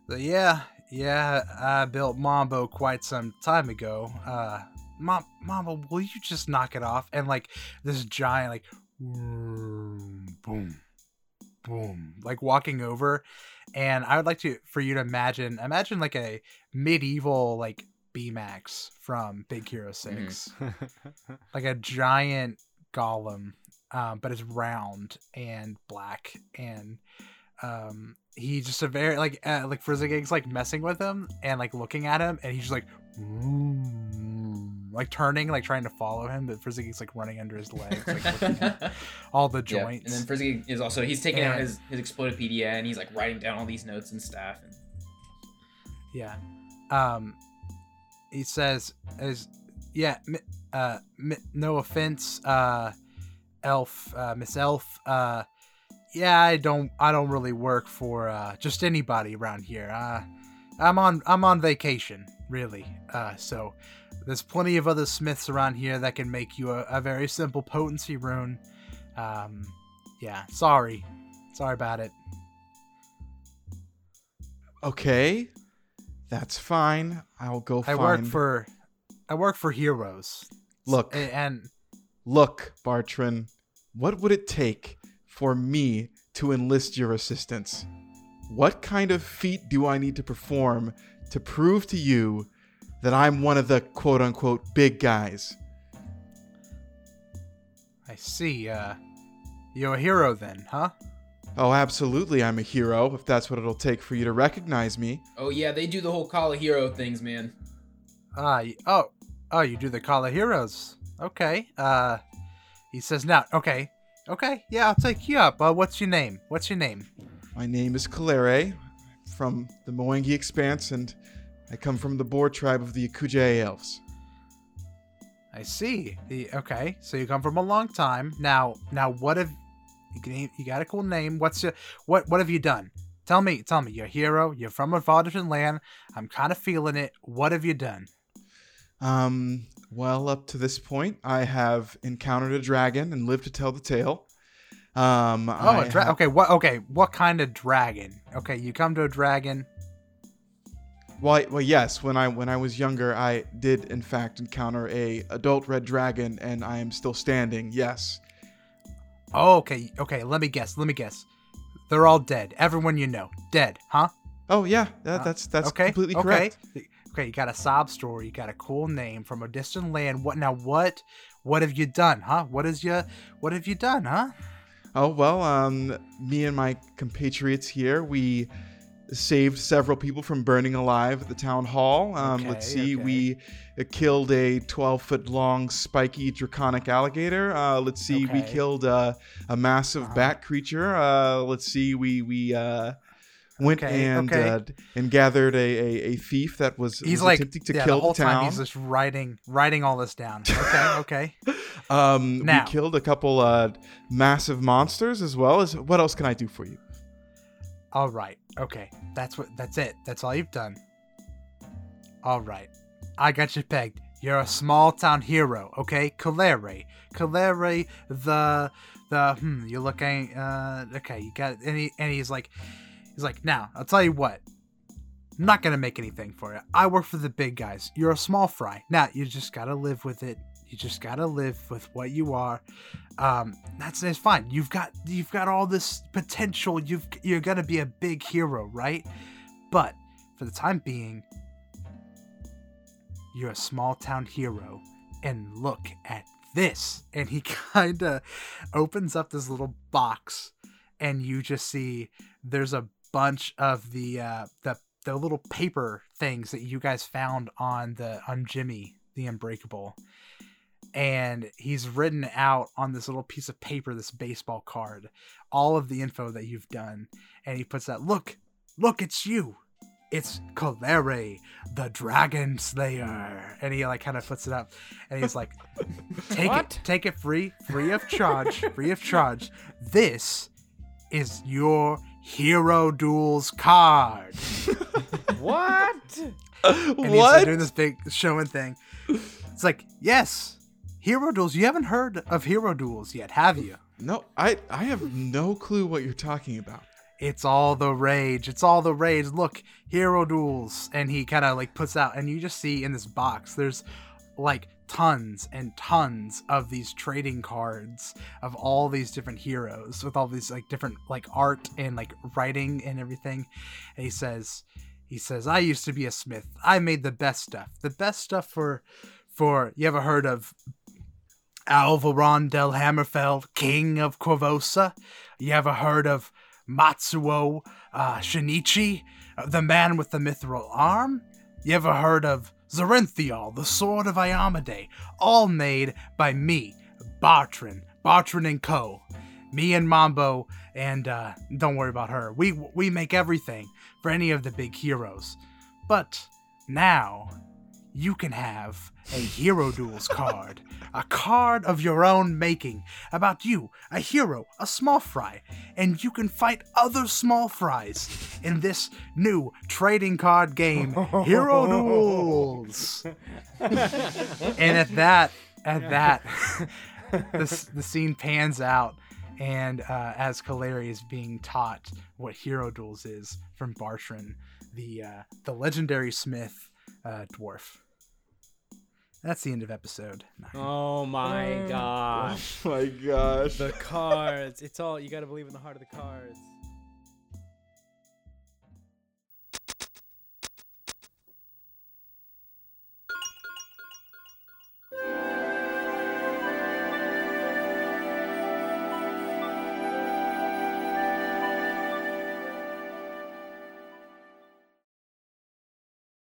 but yeah yeah i built mambo quite some time ago. Uh Mom, Mambo, will you just knock it off? And like this giant, like, boom, boom, like walking over. And I would like to for you to imagine, imagine like a medieval like Baymax from Big Hero 6 like a giant golem, um, but it's round and black, and um, he's just a very like uh, like Frizzigig's like messing with him and like looking at him, and he's just like like turning, like trying to follow him, but Frizzigig's like running under his legs, like looking at all the joints. And then Frizzy is also he's taking out And- his his Explodopedia and he's like writing down all these notes and stuff. And Yeah. Um he says is yeah, uh no offense uh elf uh Miss Elf uh yeah, I don't I don't really work for uh just anybody around here. Uh I'm on I'm on vacation, really. Uh, so there's plenty of other smiths around here that can make you a, a very simple potency rune. Um, yeah, sorry, sorry about it. Okay, that's fine. I'll go I find. work for I work for heroes. Look, and look, Bartran. What would it take for me to enlist your assistance? What kind of feat do I need to perform to prove to you that I'm one of the quote unquote big guys? I see. Uh, you're a hero then, huh? Oh, absolutely, I'm a hero, if that's what it'll take for you to recognize me. Oh yeah, they do the whole Call of Hero things, man. Ah, y- oh, oh, you do the Call of Heroes. Okay. Uh, he says now. Okay, okay, yeah, I'll take you up. Uh, what's your name? What's your name? My name is Kalere from the Mwangi Expanse, and I come from the boar tribe of the Ekujae Elves. I see. The, okay, so you come from a long time. Now, now, what have you, you got a cool name? What's your what? What have you done? Tell me, tell me. You're a hero. You're from a Vardian land. I'm kind of feeling it. What have you done? Um, well, up to this point, I have encountered a dragon and lived to tell the tale. Um, Oh, I a dra- okay. What? Okay, what kind of dragon? Okay, you come to a dragon. Well, I- well, yes. When I when I was younger, I did in fact encounter a adult red dragon, and I am still standing. Yes. Oh, okay, okay. Let me guess. Let me guess. They're all dead. Everyone you know, dead, huh? Oh yeah, that, Uh, that's that's okay, completely okay. correct. Okay, you got a sob story. You got a cool name from a distant land. What now? What? What have you done, huh? What is your? What have you done, huh? Oh well, um, me and my compatriots here, we saved several people from burning alive at the town hall. Um, let's see, okay. we uh, killed a 12 foot long spiky draconic alligator. Uh, let's see, we killed uh, a massive Uh-huh. bat creature. Uh, let's see, we we uh, went Okay, and okay. uh, and gathered a, a, a thief that was, He's was like, attempting to yeah, kill the whole town. time he's just writing, writing all this down. Okay, okay. Um, Now. we killed a couple uh, massive monsters as well as. What else can I do for you? all right. Okay, that's what. That's it. That's all you've done. All right, I got you pegged. You're a small town hero, okay? Calere, Calere, the the. Hmm. You're looking. Uh. Okay. You got. any? and he's like, he's like, now I'll tell you what. I'm not gonna make anything for you. I work for the big guys. You're a small fry. Now you just gotta live with it. You just gotta live with what you are. Um, that's it's fine. You've got you've got all this potential. You've you're gonna be a big hero, right? But for the time being, you're a small town hero. And look at this. And he kind of opens up this little box, and you just see there's a bunch of the uh, the the little paper things that you guys found on the on Jimmy the Unbreakable. And he's written out on this little piece of paper this baseball card all of the info that you've done. And he puts that look look it's you. It's Colere, the dragon slayer. And he like kind of puts it up. And he's like take What? it take it free free of charge free of charge. This is your hero duels card What? and he's what? like, doing this big showing thing. It's like, yes, hero duels. You haven't heard of hero duels yet, have you? no, I I have no clue what you're talking about. It's all the rage. It's all the rage. Look, hero duels, and he kind of like puts out, and you just see in this box, there's like tons and tons of these trading cards of all these different heroes with all these like different like art and like writing and everything. And he says, he says, I used to be a smith. I made the best stuff. The best stuff for, for you ever heard of Alvaron del Hammerfell, King of Korvosa? You ever heard of Matsuo uh, Shinichi, the man with the mithril arm? You ever heard of Zorinthiol, the sword of Iamade? All made by me, Bartran, Bartran and Co. Me and Mambo, and uh, don't worry about her. We we make everything for any of the big heroes. But now you can have a Hero Duels card, a card of your own making about you, a hero, a small fry, and you can fight other small fries in this new trading card game, Hero Duels. and at that, at that, the, the scene pans out, and uh, as Kaleri is being taught what Hero Duels is from Bartran, the uh, the legendary smith uh, dwarf. That's the end of episode nine. Oh my oh, gosh. Oh my gosh. The cards. It's all you gotta believe in the heart of the cards.